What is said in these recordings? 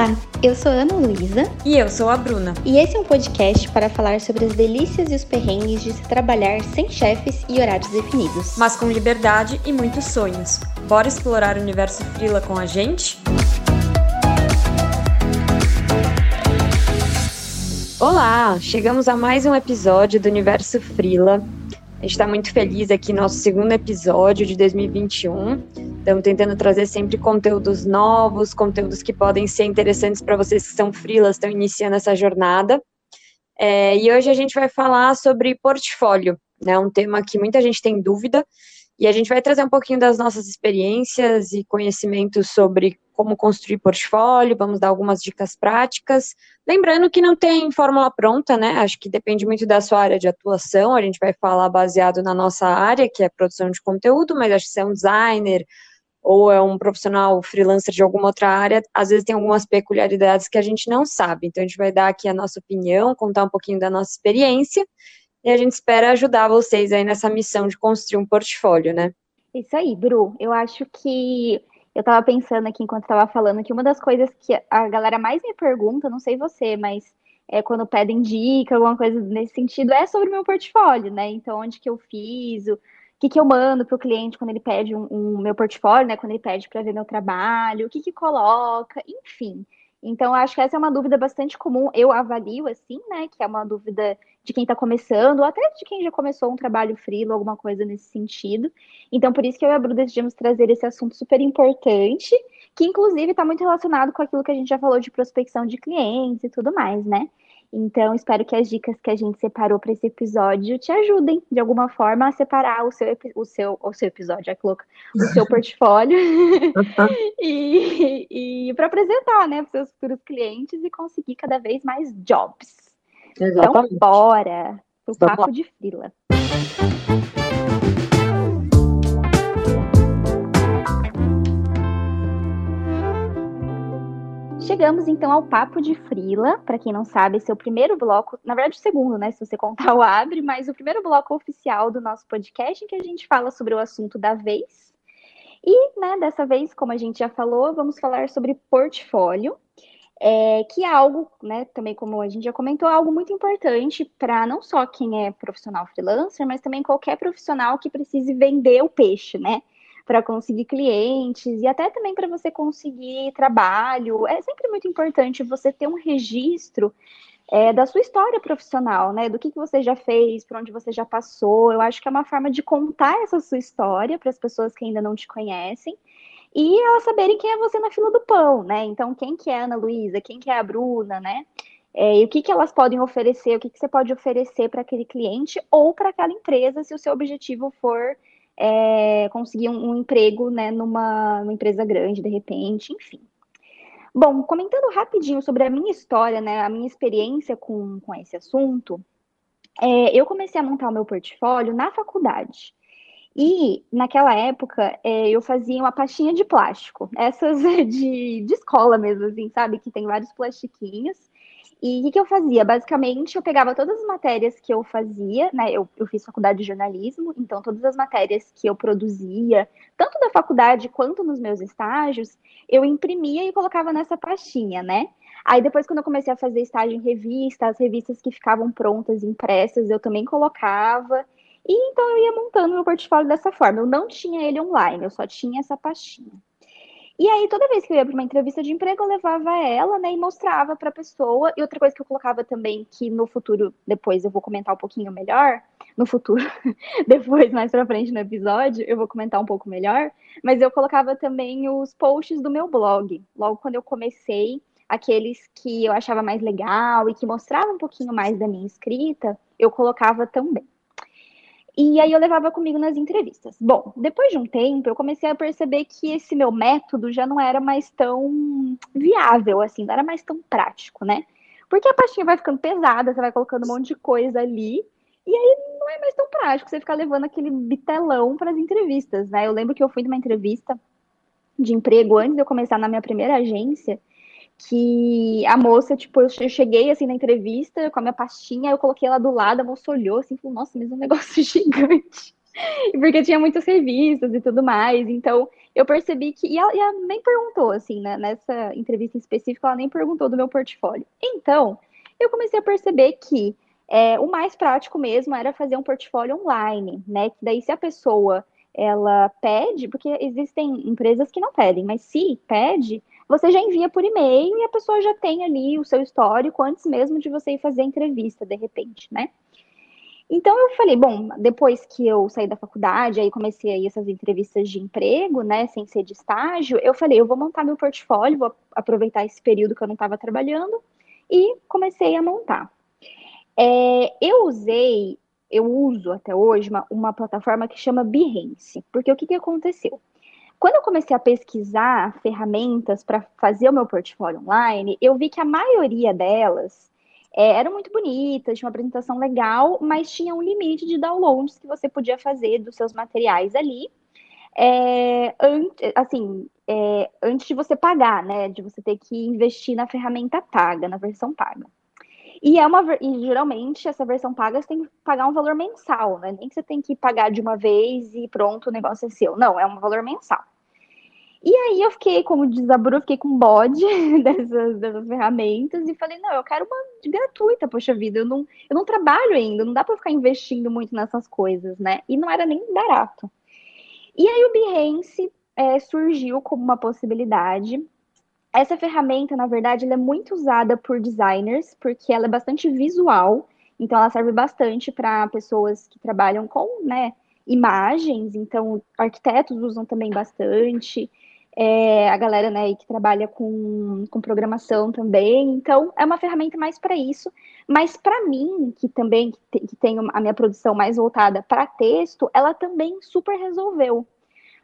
Olá, eu sou Ana Luísa. E eu sou a Bruna. E esse é um podcast para falar sobre as delícias e os perrengues de se trabalhar sem chefes e horários definidos. Mas com liberdade e muitos sonhos. Bora explorar o universo Frila com a gente? Olá, chegamos a mais um episódio do Universo Frila. A gente está muito feliz aqui no nosso segundo episódio de 2021. Estamos tentando trazer sempre conteúdos novos, conteúdos que podem ser interessantes para vocês que são freelas, estão iniciando essa jornada. É, e hoje a gente vai falar sobre portfólio, né? Um tema que muita gente tem dúvida. E a gente vai trazer um pouquinho das nossas experiências e conhecimentos sobre como construir portfólio, vamos dar algumas dicas práticas. Lembrando que não tem fórmula pronta, né? Acho que depende muito da sua área de atuação. A gente vai falar baseado na nossa área, que é produção de conteúdo, mas acho que se é um designer ou é um profissional freelancer de alguma outra área, às vezes tem algumas peculiaridades que a gente não sabe. Então a gente vai dar aqui a nossa opinião, contar um pouquinho da nossa experiência e a gente espera ajudar vocês aí nessa missão de construir um portfólio, né? Isso aí, Bru. Eu acho que eu tava pensando aqui enquanto estava falando que uma das coisas que a galera mais me pergunta, não sei você, mas é quando pedem dica, alguma coisa nesse sentido, é sobre o meu portfólio, né? Então, onde que eu fiz, o que, que eu mando para o cliente quando ele pede um, um, meu portfólio, né? Quando ele pede para ver meu trabalho, o que, que coloca, enfim. Então, acho que essa é uma dúvida bastante comum. Eu avalio assim, né? Que é uma dúvida de quem está começando, ou até de quem já começou um trabalho frilo, alguma coisa nesse sentido. Então, por isso que eu e a Bru decidimos trazer esse assunto super importante, que inclusive está muito relacionado com aquilo que a gente já falou de prospecção de clientes e tudo mais, né? Então, espero que as dicas que a gente separou para esse episódio te ajudem, de alguma forma, a separar o seu, o seu, o seu episódio, é louca, o seu portfólio e, e para apresentar, né, para seus futuros clientes e conseguir cada vez mais jobs. Então, Exatamente. Então, bora pro papo de frila. Chegamos então ao Papo de Frila. Para quem não sabe, esse é o primeiro bloco, na verdade, o segundo, né? Se você contar o Abre, mas o primeiro bloco oficial do nosso podcast, em que a gente fala sobre o assunto da vez. E, né, dessa vez, como a gente já falou, vamos falar sobre portfólio, é, que é algo, né, também como a gente já comentou, é algo muito importante para não só quem é profissional freelancer, mas também qualquer profissional que precise vender o peixe, né? Para conseguir clientes e até também para você conseguir trabalho. É sempre muito importante você ter um registro é, da sua história profissional, né? Do que, que você já fez, por onde você já passou. Eu acho que é uma forma de contar essa sua história para as pessoas que ainda não te conhecem e elas saberem quem é você na fila do pão, né? Então, quem que é a Ana Luísa, quem que é a Bruna, né? É, e o que, que elas podem oferecer, o que, que você pode oferecer para aquele cliente ou para aquela empresa, se o seu objetivo for é, conseguir um, um emprego né, numa, numa, empresa grande, de repente, enfim. Bom, comentando rapidinho sobre a minha história, né, a minha experiência com, com esse assunto, é, eu comecei a montar o meu portfólio na faculdade. E naquela época é, eu fazia uma pastinha de plástico, essas de, de escola mesmo, assim, sabe? Que tem vários plastiquinhos. E o que, que, eu fazia? Basicamente, eu pegava todas as matérias que eu fazia, né? Eu, eu fiz faculdade de jornalismo, então todas as matérias que eu produzia, tanto da faculdade quanto nos meus estágios, eu imprimia e colocava nessa pastinha, né? Aí depois, quando eu comecei a fazer estágio em revista, as revistas que ficavam prontas, impressas, eu também colocava. E então eu ia montando meu portfólio dessa forma. Eu não tinha ele online, eu só tinha essa pastinha. E aí, toda vez que eu ia para uma entrevista de emprego, eu levava ela, né, e mostrava para a pessoa. E outra coisa que eu colocava também, que no futuro, depois eu vou comentar um pouquinho melhor, no futuro, depois, mais para frente no episódio, eu vou comentar um pouco melhor, mas eu colocava também os posts do meu blog. Logo quando eu comecei, aqueles que eu achava mais legal e que mostravam um pouquinho mais da minha escrita, eu colocava também. E aí eu levava comigo nas entrevistas. Bom, depois de um tempo, eu comecei a perceber que esse meu método já não era mais tão viável, assim, não era mais tão prático, né? Porque a pastinha vai ficando pesada, você vai colocando um monte de coisa ali, e aí não é mais tão prático você ficar levando aquele bitelão para as entrevistas, né? Eu lembro que eu fui numa entrevista de emprego antes de eu começar na minha primeira agência, que a moça, tipo, eu cheguei assim na entrevista com a minha pastinha, eu coloquei ela do lado, a moça olhou assim, falou, nossa, mas é um negócio gigante. Porque tinha muitas revistas e tudo mais. Então, eu percebi que. E ela, e ela nem perguntou, assim, né? Nessa entrevista específica, ela nem perguntou do meu portfólio. Então, eu comecei a perceber que é, o mais prático mesmo era fazer um portfólio online, né? Que daí, se a pessoa ela pede, porque existem empresas que não pedem, mas se pede, você já envia por e-mail e a pessoa já tem ali o seu histórico antes mesmo de você ir fazer a entrevista, de repente, né? Então eu falei, bom, depois que eu saí da faculdade, aí comecei aí essas entrevistas de emprego, né, sem ser de estágio, eu falei, eu vou montar meu portfólio, vou aproveitar esse período que eu não estava trabalhando e comecei a montar. É, eu usei, eu uso até hoje uma, uma plataforma que chama Behance, porque o que, que aconteceu? Quando eu comecei a pesquisar ferramentas para fazer o meu portfólio online, eu vi que a maioria delas é, eram muito bonitas, tinha uma apresentação legal, mas tinha um limite de downloads que você podia fazer dos seus materiais ali. É, assim, é, antes de você pagar, né? De você ter que investir na ferramenta paga, na versão paga. E é uma e geralmente essa versão paga você tem que pagar um valor mensal, né? Nem que você tem que pagar de uma vez e pronto, o negócio é seu. Não, é um valor mensal. E aí eu fiquei, como diz fiquei com bode dessas, dessas ferramentas e falei, não, eu quero uma gratuita, poxa vida, eu não, eu não trabalho ainda, não dá para ficar investindo muito nessas coisas, né? E não era nem barato. E aí o Behance é, surgiu como uma possibilidade. Essa ferramenta, na verdade, ela é muito usada por designers, porque ela é bastante visual, então ela serve bastante para pessoas que trabalham com, né, imagens, então arquitetos usam também bastante é, a galera né, que trabalha com, com programação também. Então, é uma ferramenta mais para isso. Mas para mim, que também que, que tenho a minha produção mais voltada para texto, ela também super resolveu.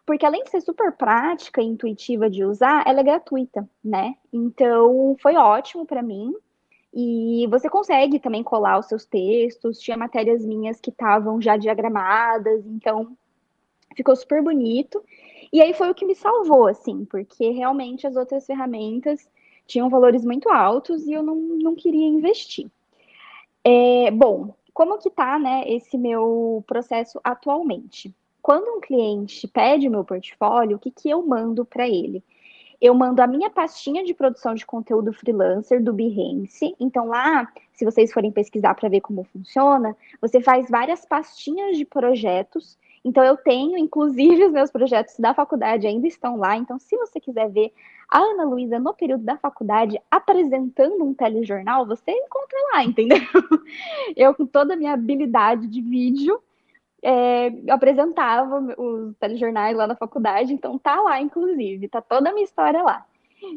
Porque além de ser super prática e intuitiva de usar, ela é gratuita, né? Então, foi ótimo para mim. E você consegue também colar os seus textos. Tinha matérias minhas que estavam já diagramadas, então ficou super bonito. E aí foi o que me salvou, assim, porque realmente as outras ferramentas tinham valores muito altos e eu não, não queria investir. É, bom, como que tá, né, esse meu processo atualmente? Quando um cliente pede meu portfólio, o que, que eu mando para ele? Eu mando a minha pastinha de produção de conteúdo freelancer do Behance. Então lá, se vocês forem pesquisar para ver como funciona, você faz várias pastinhas de projetos então, eu tenho, inclusive, os meus projetos da faculdade ainda estão lá. Então, se você quiser ver a Ana Luísa no período da faculdade apresentando um telejornal, você encontra lá, entendeu? Eu, com toda a minha habilidade de vídeo, é, apresentava os telejornais lá na faculdade, então tá lá, inclusive, tá toda a minha história lá.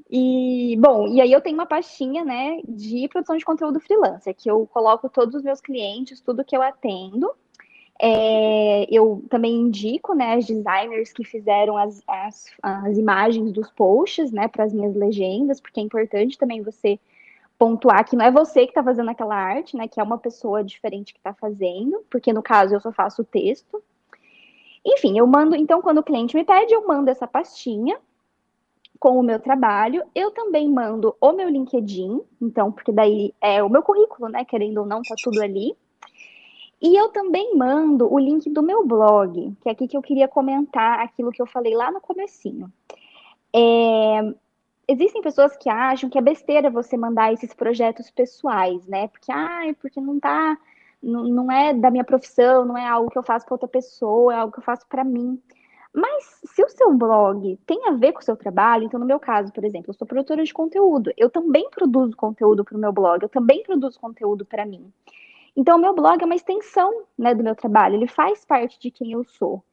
E, bom, e aí eu tenho uma pastinha, né, de produção de conteúdo freelancer, que eu coloco todos os meus clientes, tudo que eu atendo, é, eu também indico né, as designers que fizeram as, as, as imagens dos posts né, para as minhas legendas, porque é importante também você pontuar que não é você que está fazendo aquela arte, né? Que é uma pessoa diferente que está fazendo, porque no caso eu só faço o texto. Enfim, eu mando, então, quando o cliente me pede, eu mando essa pastinha com o meu trabalho. Eu também mando o meu LinkedIn, então, porque daí é o meu currículo, né? Querendo ou não, tá tudo ali. E eu também mando o link do meu blog, que é aqui que eu queria comentar aquilo que eu falei lá no comecinho. É, existem pessoas que acham que é besteira você mandar esses projetos pessoais, né? Porque, ai, porque não tá, não, não é da minha profissão, não é algo que eu faço para outra pessoa, é algo que eu faço para mim. Mas se o seu blog tem a ver com o seu trabalho, então no meu caso, por exemplo, eu sou produtora de conteúdo, eu também produzo conteúdo para o meu blog, eu também produzo conteúdo para mim. Então, o meu blog é uma extensão né, do meu trabalho, ele faz parte de quem eu sou.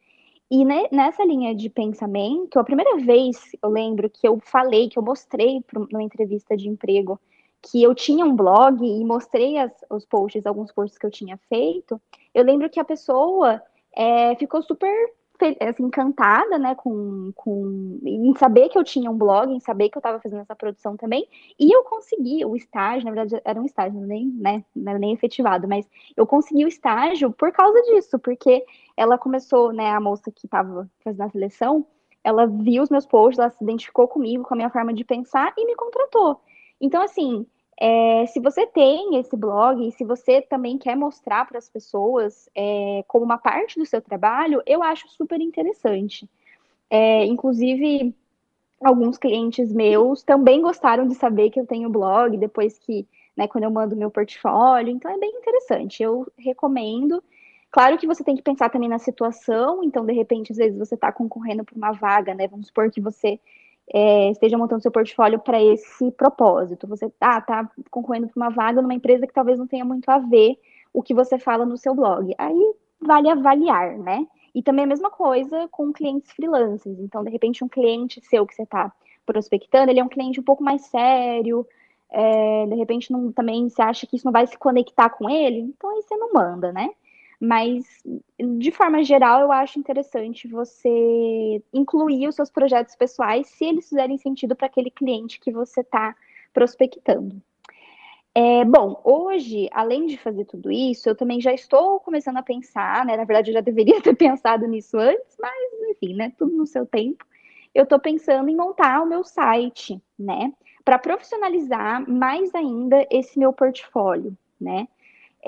E ne, nessa linha de pensamento, a primeira vez eu lembro que eu falei, que eu mostrei numa entrevista de emprego, que eu tinha um blog e mostrei as, os posts, alguns posts que eu tinha feito, eu lembro que a pessoa é, ficou super assim, encantada, né, com, com, em saber que eu tinha um blog, em saber que eu estava fazendo essa produção também, e eu consegui o estágio, na verdade era um estágio, nem, né, não era nem efetivado, mas eu consegui o estágio por causa disso, porque ela começou, né, a moça que estava fazendo a seleção, ela viu os meus posts, ela se identificou comigo, com a minha forma de pensar e me contratou. Então, assim, é, se você tem esse blog, se você também quer mostrar para as pessoas é, como uma parte do seu trabalho, eu acho super interessante. É, inclusive, alguns clientes meus também gostaram de saber que eu tenho blog depois que, né, quando eu mando meu portfólio. Então é bem interessante. Eu recomendo. Claro que você tem que pensar também na situação, então, de repente, às vezes você está concorrendo por uma vaga, né? Vamos supor que você é, esteja montando seu portfólio para esse propósito. Você está ah, concorrendo por uma vaga numa empresa que talvez não tenha muito a ver o que você fala no seu blog. Aí vale avaliar, né? E também a mesma coisa com clientes freelancers. Então, de repente, um cliente seu que você está prospectando, ele é um cliente um pouco mais sério, é, de repente não, também você acha que isso não vai se conectar com ele, então aí você não manda, né? Mas, de forma geral, eu acho interessante você incluir os seus projetos pessoais se eles fizerem sentido para aquele cliente que você está prospectando. É, bom, hoje, além de fazer tudo isso, eu também já estou começando a pensar, né? Na verdade, eu já deveria ter pensado nisso antes, mas enfim, né? Tudo no seu tempo. Eu estou pensando em montar o meu site, né? Para profissionalizar mais ainda esse meu portfólio, né?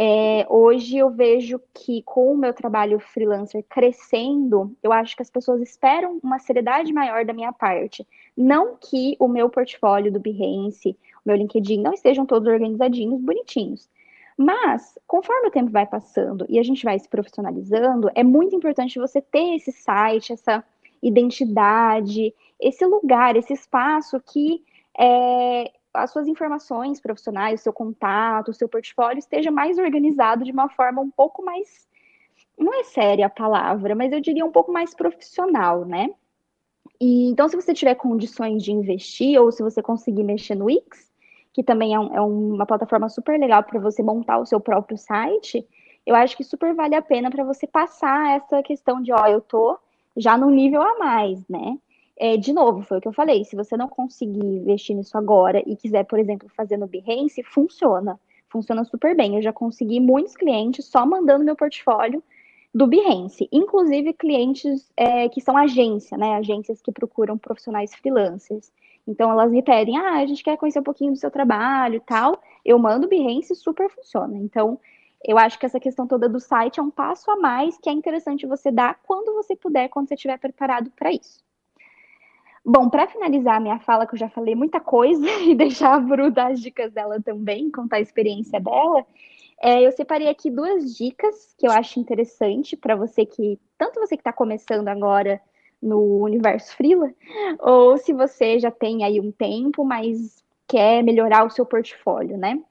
É, hoje eu vejo que com o meu trabalho freelancer crescendo, eu acho que as pessoas esperam uma seriedade maior da minha parte. Não que o meu portfólio do Behance, o meu LinkedIn não estejam todos organizadinhos, bonitinhos. Mas, conforme o tempo vai passando e a gente vai se profissionalizando, é muito importante você ter esse site, essa identidade, esse lugar, esse espaço que é, as suas informações profissionais, o seu contato, o seu portfólio esteja mais organizado de uma forma um pouco mais. Não é séria a palavra, mas eu diria um pouco mais profissional, né? E, então, se você tiver condições de investir, ou se você conseguir mexer no Wix, que também é, um, é uma plataforma super legal para você montar o seu próprio site, eu acho que super vale a pena para você passar essa questão de, ó, eu tô já no nível a mais, né? É, de novo, foi o que eu falei, se você não conseguir investir nisso agora e quiser, por exemplo, fazer no Behance, funciona. Funciona super bem. Eu já consegui muitos clientes só mandando meu portfólio do Behance, inclusive clientes é, que são agência, né? Agências que procuram profissionais freelancers. Então elas me pedem, ah, a gente quer conhecer um pouquinho do seu trabalho e tal. Eu mando o Behance super funciona. Então, eu acho que essa questão toda do site é um passo a mais que é interessante você dar quando você puder, quando você estiver preparado para isso. Bom, para finalizar a minha fala, que eu já falei muita coisa, e deixar a Bru dar as dicas dela também, contar a experiência dela, é, eu separei aqui duas dicas que eu acho interessante para você que, tanto você que está começando agora no universo Freela, ou se você já tem aí um tempo, mas quer melhorar o seu portfólio, né?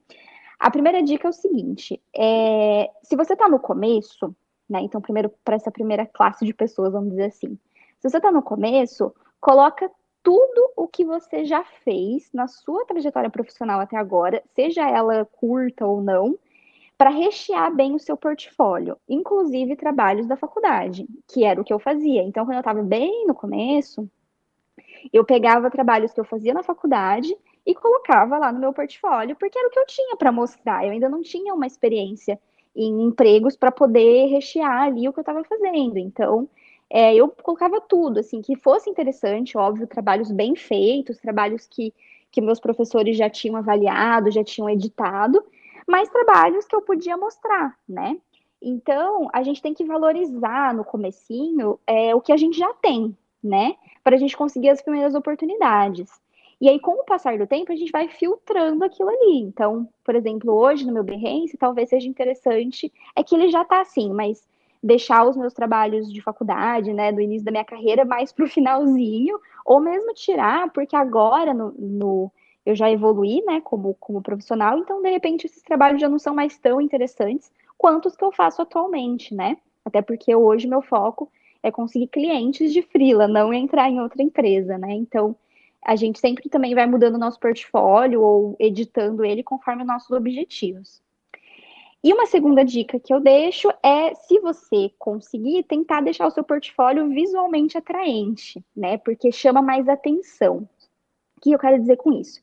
A primeira dica é o seguinte: é, se você está no começo, né? Então, primeiro, para essa primeira classe de pessoas, vamos dizer assim, se você está no começo, coloca tudo o que você já fez na sua trajetória profissional até agora, seja ela curta ou não, para rechear bem o seu portfólio, inclusive trabalhos da faculdade, que era o que eu fazia. Então, quando eu estava bem no começo, eu pegava trabalhos que eu fazia na faculdade e colocava lá no meu portfólio, porque era o que eu tinha para mostrar. Eu ainda não tinha uma experiência em empregos para poder rechear ali o que eu estava fazendo. Então, é, eu colocava tudo, assim, que fosse interessante, óbvio, trabalhos bem feitos, trabalhos que, que meus professores já tinham avaliado, já tinham editado, mas trabalhos que eu podia mostrar, né? Então, a gente tem que valorizar no comecinho é, o que a gente já tem, né? Para a gente conseguir as primeiras oportunidades. E aí, com o passar do tempo, a gente vai filtrando aquilo ali. Então, por exemplo, hoje no meu Behance, talvez seja interessante, é que ele já está assim, mas deixar os meus trabalhos de faculdade, né, do início da minha carreira, mais para o finalzinho, ou mesmo tirar, porque agora no, no, eu já evoluí, né, como, como profissional, então de repente esses trabalhos já não são mais tão interessantes quanto os que eu faço atualmente, né? Até porque hoje meu foco é conseguir clientes de freela, não entrar em outra empresa, né? Então a gente sempre também vai mudando o nosso portfólio ou editando ele conforme os nossos objetivos. E uma segunda dica que eu deixo é, se você conseguir, tentar deixar o seu portfólio visualmente atraente, né? Porque chama mais atenção. O que eu quero dizer com isso?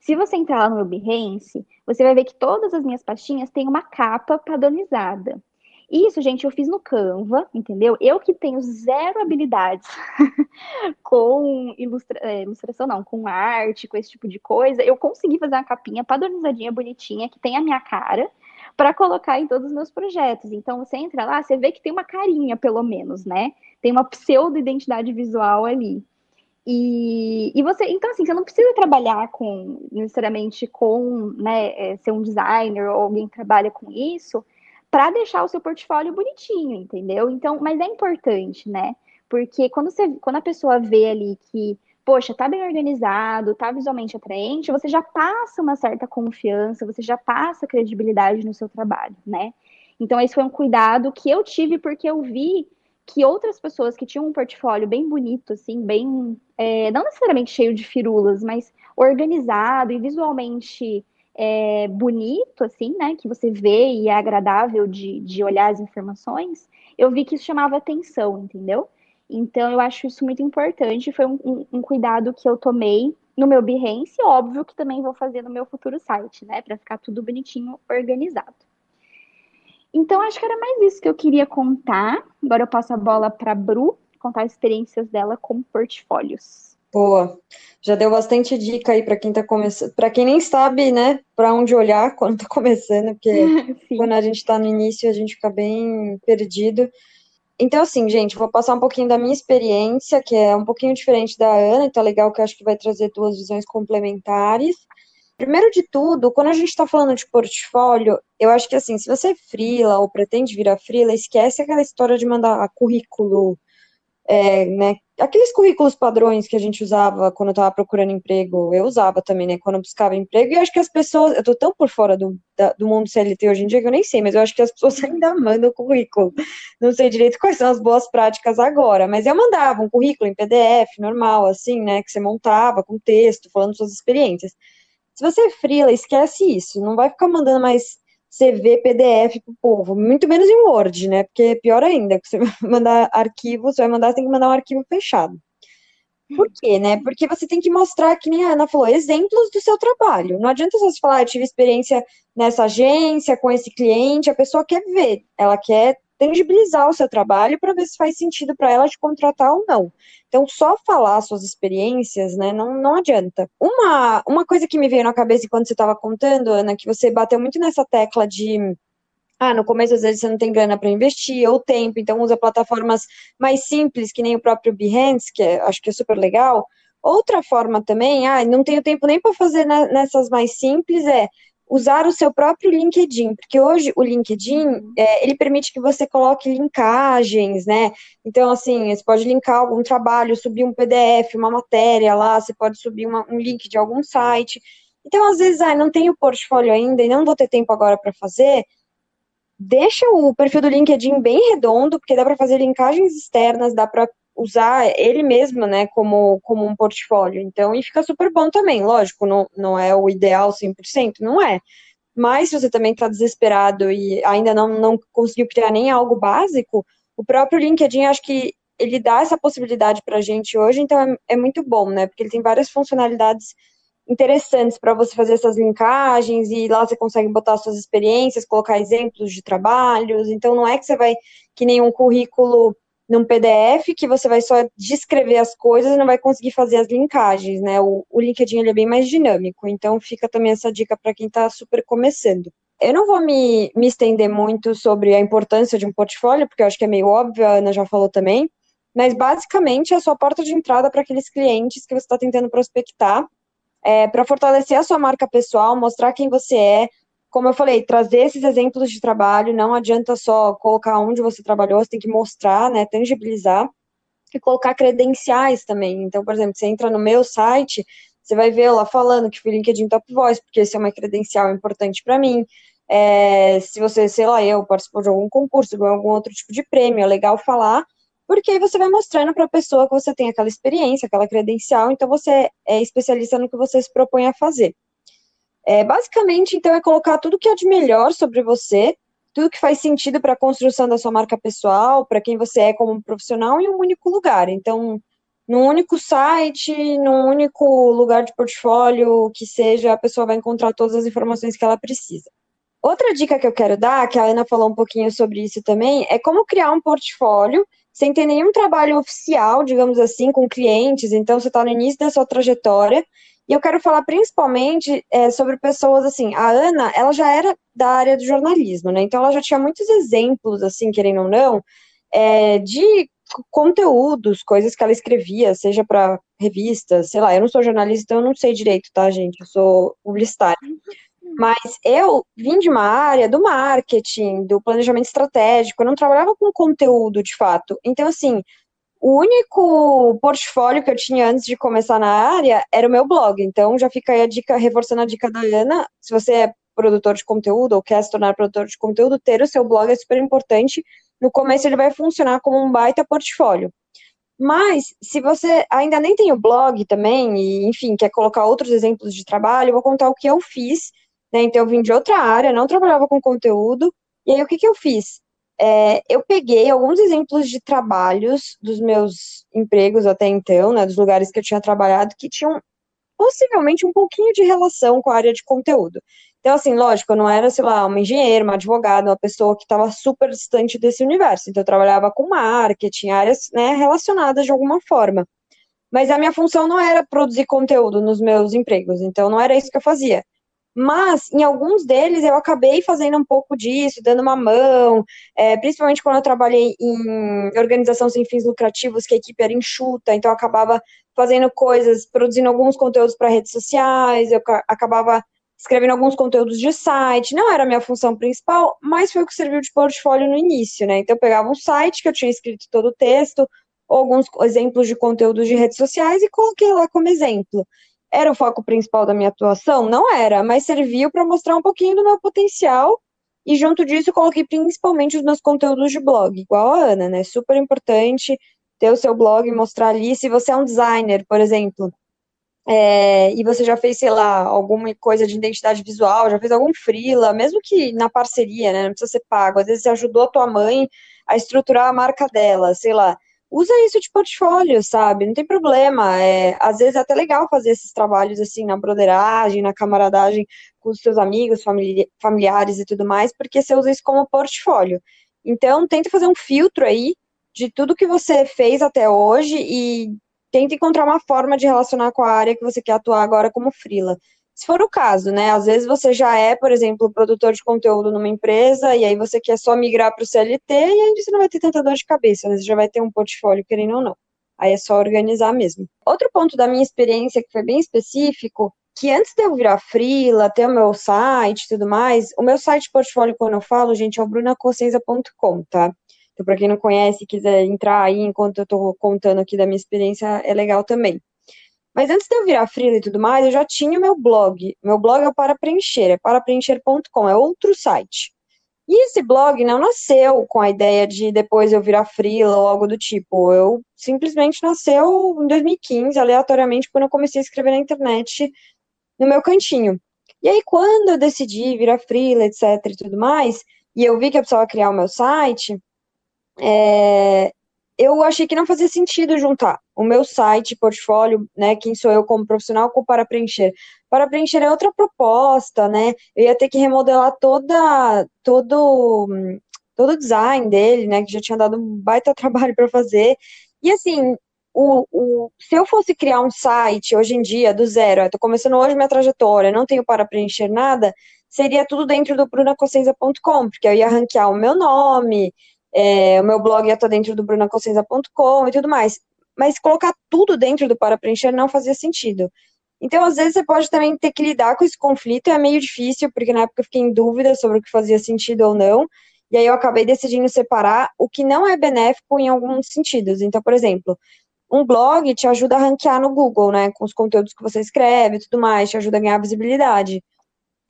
Se você entrar lá no meu Behance, você vai ver que todas as minhas pastinhas têm uma capa padronizada. Isso, gente, eu fiz no Canva, entendeu? Eu que tenho zero habilidades com ilustra... É, ilustração, não, com arte, com esse tipo de coisa, eu consegui fazer uma capinha padronizadinha, bonitinha, que tem a minha cara, para colocar em todos os meus projetos. Então você entra lá, você vê que tem uma carinha, pelo menos, né? Tem uma pseudo-identidade visual ali. E, e você, então assim, você não precisa trabalhar com necessariamente com, né, é, ser um designer ou alguém que trabalha com isso para deixar o seu portfólio bonitinho, entendeu? Então, mas é importante, né? Porque quando você, quando a pessoa vê ali que poxa, tá bem organizado, tá visualmente atraente, você já passa uma certa confiança, você já passa credibilidade no seu trabalho, né? Então, esse foi um cuidado que eu tive porque eu vi que outras pessoas que tinham um portfólio bem bonito, assim, bem, é, não necessariamente cheio de firulas, mas organizado e visualmente é, bonito, assim, né, que você vê e é agradável de, de olhar as informações, eu vi que isso chamava atenção, entendeu? Então, eu acho isso muito importante. Foi um, um, um cuidado que eu tomei no meu Behance, óbvio que também vou fazer no meu futuro site, né? Para ficar tudo bonitinho, organizado. Então, acho que era mais isso que eu queria contar. Agora eu passo a bola para a Bru, contar as experiências dela com portfólios. Boa. Já deu bastante dica aí para quem está começando, para quem nem sabe, né, para onde olhar quando está começando, porque quando a gente está no início a gente fica bem perdido. Então, assim, gente, vou passar um pouquinho da minha experiência, que é um pouquinho diferente da Ana, então é legal que eu acho que vai trazer duas visões complementares. Primeiro de tudo, quando a gente está falando de portfólio, eu acho que assim, se você é freela ou pretende virar freela, esquece aquela história de mandar currículo é, né, aqueles currículos padrões que a gente usava quando eu estava procurando emprego, eu usava também, né, quando eu buscava emprego, e eu acho que as pessoas, eu tô tão por fora do, da, do mundo CLT hoje em dia que eu nem sei, mas eu acho que as pessoas ainda mandam currículo. Não sei direito quais são as boas práticas agora, mas eu mandava um currículo em PDF, normal, assim, né, que você montava com texto, falando suas experiências. Se você é freela, esquece isso, não vai ficar mandando mais CV, PDF pro povo, muito menos em Word, né? Porque é pior ainda, que você vai mandar arquivo, você vai mandar, você tem que mandar um arquivo fechado. Por quê, né? Porque você tem que mostrar, que nem a Ana falou, exemplos do seu trabalho. Não adianta você falar, ah, eu tive experiência nessa agência, com esse cliente, a pessoa quer ver, ela quer tangibilizar o seu trabalho para ver se faz sentido para ela te contratar ou não. Então, só falar suas experiências, né, não, não adianta. Uma, uma coisa que me veio na cabeça enquanto você estava contando, Ana, que você bateu muito nessa tecla de ah, no começo às vezes você não tem grana para investir, ou tempo, então usa plataformas mais simples, que nem o próprio Behance, que é, acho que é super legal. Outra forma também, ah, não tenho tempo nem para fazer nessas mais simples, é usar o seu próprio LinkedIn, porque hoje o LinkedIn, uhum. é, ele permite que você coloque linkagens, né? Então, assim, você pode linkar algum trabalho, subir um PDF, uma matéria lá, você pode subir uma, um link de algum site. Então, às vezes, ah, não tenho portfólio ainda e não vou ter tempo agora para fazer, deixa o perfil do LinkedIn bem redondo, porque dá para fazer linkagens externas, dá para usar ele mesmo, né, como, como um portfólio. Então, e fica super bom também, lógico, não, não é o ideal 100%, não é. Mas se você também está desesperado e ainda não, não conseguiu criar nem algo básico, o próprio LinkedIn, acho que ele dá essa possibilidade para a gente hoje, então é, é, muito bom, né, porque ele tem várias funcionalidades interessantes para você fazer essas linkagens e lá você consegue botar suas experiências, colocar exemplos de trabalhos, então não é que você vai, que nem um currículo num PDF que você vai só descrever as coisas e não vai conseguir fazer as linkagens, né? O, o LinkedIn ele é bem mais dinâmico, então fica também essa dica para quem está super começando. Eu não vou me, me estender muito sobre a importância de um portfólio, porque eu acho que é meio óbvio, a Ana já falou também, mas basicamente é a sua porta de entrada para aqueles clientes que você está tentando prospectar, é, para fortalecer a sua marca pessoal, mostrar quem você é, como eu falei, trazer esses exemplos de trabalho, não adianta só colocar onde você trabalhou, você tem que mostrar, né, tangibilizar e colocar credenciais também. Então, por exemplo, você entra no meu site, você vai ver lá falando que fui LinkedIn Top Voice, porque esse é uma credencial importante para mim. É, se você, sei lá, eu participou de algum concurso, ganhou algum outro tipo de prêmio, é legal falar, porque aí você vai mostrando para a pessoa que você tem aquela experiência, aquela credencial, então você é especialista no que você se propõe a fazer. É, basicamente, então, é colocar tudo que é de melhor sobre você, tudo que faz sentido para a construção da sua marca pessoal, para quem você é como profissional, em um único lugar. Então, num único site, num único lugar de portfólio que seja, a pessoa vai encontrar todas as informações que ela precisa. Outra dica que eu quero dar, que a Ana falou um pouquinho sobre isso também, é como criar um portfólio sem ter nenhum trabalho oficial, digamos assim, com clientes. Então, você está no início da sua trajetória e eu quero falar principalmente é, sobre pessoas assim. A Ana, ela já era da área do jornalismo, né? Então ela já tinha muitos exemplos, assim, querendo ou não, é, de conteúdos, coisas que ela escrevia, seja para revistas, sei lá, eu não sou jornalista, então eu não sei direito, tá, gente? Eu sou publicitária. Mas eu vim de uma área do marketing, do planejamento estratégico, eu não trabalhava com conteúdo de fato. Então, assim, o único portfólio que eu tinha antes de começar na área era o meu blog. Então, já fica aí a dica, reforçando a dica da Ana, se você é produtor de conteúdo ou quer se tornar produtor de conteúdo, ter o seu blog é super importante. No começo ele vai funcionar como um baita portfólio. Mas, se você ainda nem tem o blog também, e enfim, quer colocar outros exemplos de trabalho, eu vou contar o que eu fiz. Né? Então, eu vim de outra área, não trabalhava com conteúdo. E aí, o que, que eu fiz? É, eu peguei alguns exemplos de trabalhos dos meus empregos até então, né, dos lugares que eu tinha trabalhado, que tinham possivelmente um pouquinho de relação com a área de conteúdo. Então, assim, lógico, eu não era, sei lá, uma engenheira, uma advogada, uma pessoa que estava super distante desse universo. Então, eu trabalhava com marketing, áreas né, relacionadas de alguma forma. Mas a minha função não era produzir conteúdo nos meus empregos, então não era isso que eu fazia. Mas, em alguns deles, eu acabei fazendo um pouco disso, dando uma mão, é, principalmente quando eu trabalhei em organização sem fins lucrativos, que a equipe era enxuta, então eu acabava fazendo coisas, produzindo alguns conteúdos para redes sociais, eu acabava escrevendo alguns conteúdos de site, não era a minha função principal, mas foi o que serviu de portfólio no início, né? Então eu pegava um site que eu tinha escrito todo o texto, alguns exemplos de conteúdos de redes sociais e coloquei lá como exemplo. Era o foco principal da minha atuação? Não era, mas serviu para mostrar um pouquinho do meu potencial e junto disso coloquei principalmente os meus conteúdos de blog, igual a Ana, né? Super importante ter o seu blog, mostrar ali. Se você é um designer, por exemplo, é, e você já fez, sei lá, alguma coisa de identidade visual, já fez algum freela, mesmo que na parceria, né, não precisa ser pago, às vezes você ajudou a tua mãe a estruturar a marca dela, sei lá, usa isso de portfólio, sabe, não tem problema, é, às vezes é até legal fazer esses trabalhos, assim, na broderagem, na camaradagem com os seus amigos, familiares e tudo mais, porque você usa isso como portfólio. Então, tenta fazer um filtro aí de tudo que você fez até hoje e tenta encontrar uma forma de relacionar com a área que você quer atuar agora como freela. Se for o caso, né? Às vezes você já é, por exemplo, produtor de conteúdo numa empresa e aí você quer só migrar para o CLT e aí você não vai ter tanta dor de cabeça, né? Você já vai ter um portfólio, querendo ou não. Aí é só organizar mesmo. Outro ponto da minha experiência que foi bem específico, que antes de eu virar freela, ter o meu site e tudo mais, o meu site portfólio, quando eu falo, gente, é o brunacossenza.com, tá? Então, para quem não conhece e quiser entrar aí enquanto eu estou contando aqui da minha experiência, é legal também. Mas antes de eu virar freela e tudo mais, eu já tinha meu blog. Meu blog é o Para Preencher, é parapreencher.com, é outro site. E esse blog não nasceu com a ideia de depois eu virar freela ou algo do tipo. Eu simplesmente nasceu em 2015, aleatoriamente, quando eu comecei a escrever na internet no meu cantinho. E aí, quando eu decidi virar freela, etc e tudo mais, e eu vi que eu precisava criar o meu site, é, eu achei que não fazia sentido juntar o meu site, portfólio, né, quem sou eu como profissional, com Para Preencher. Para Preencher é outra proposta, né, eu ia ter que remodelar toda, todo, todo o design dele, né, que já tinha dado um baita trabalho para fazer, e assim, o, o, se eu fosse criar um site hoje em dia, do zero, estou começando hoje minha trajetória, não tenho para preencher nada, seria tudo dentro do brunacossenza.com, porque eu ia ranquear o meu nome, é, o meu blog ia estar dentro do brunacossenza.com e tudo mais. Mas colocar tudo dentro do Para Preencher não fazia sentido. Então, às vezes, você pode também ter que lidar com esse conflito, é meio difícil, porque na época eu fiquei em dúvida sobre o que fazia sentido ou não, e aí eu acabei decidindo separar o que não é benéfico em alguns sentidos. Então, por exemplo, um blog te ajuda a ranquear no Google, né, com os conteúdos que você escreve e tudo mais, te ajuda a ganhar visibilidade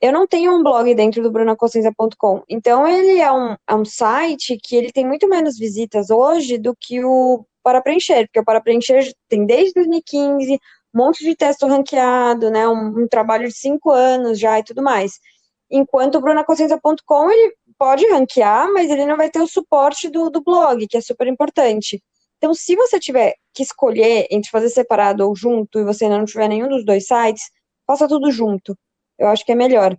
eu não tenho um blog dentro do brunacossenza.com. Então, ele é um, é um site que ele tem muito menos visitas hoje do que o Para Preencher, porque o Para Preencher tem desde 2015 um monte de texto ranqueado, né, um, um trabalho de cinco anos já e tudo mais. Enquanto o brunacossenza.com, ele pode ranquear, mas ele não vai ter o suporte do, do blog, que é super importante. Então, se você tiver que escolher entre fazer separado ou junto, e você ainda não tiver nenhum dos dois sites, faça tudo junto eu acho que é melhor.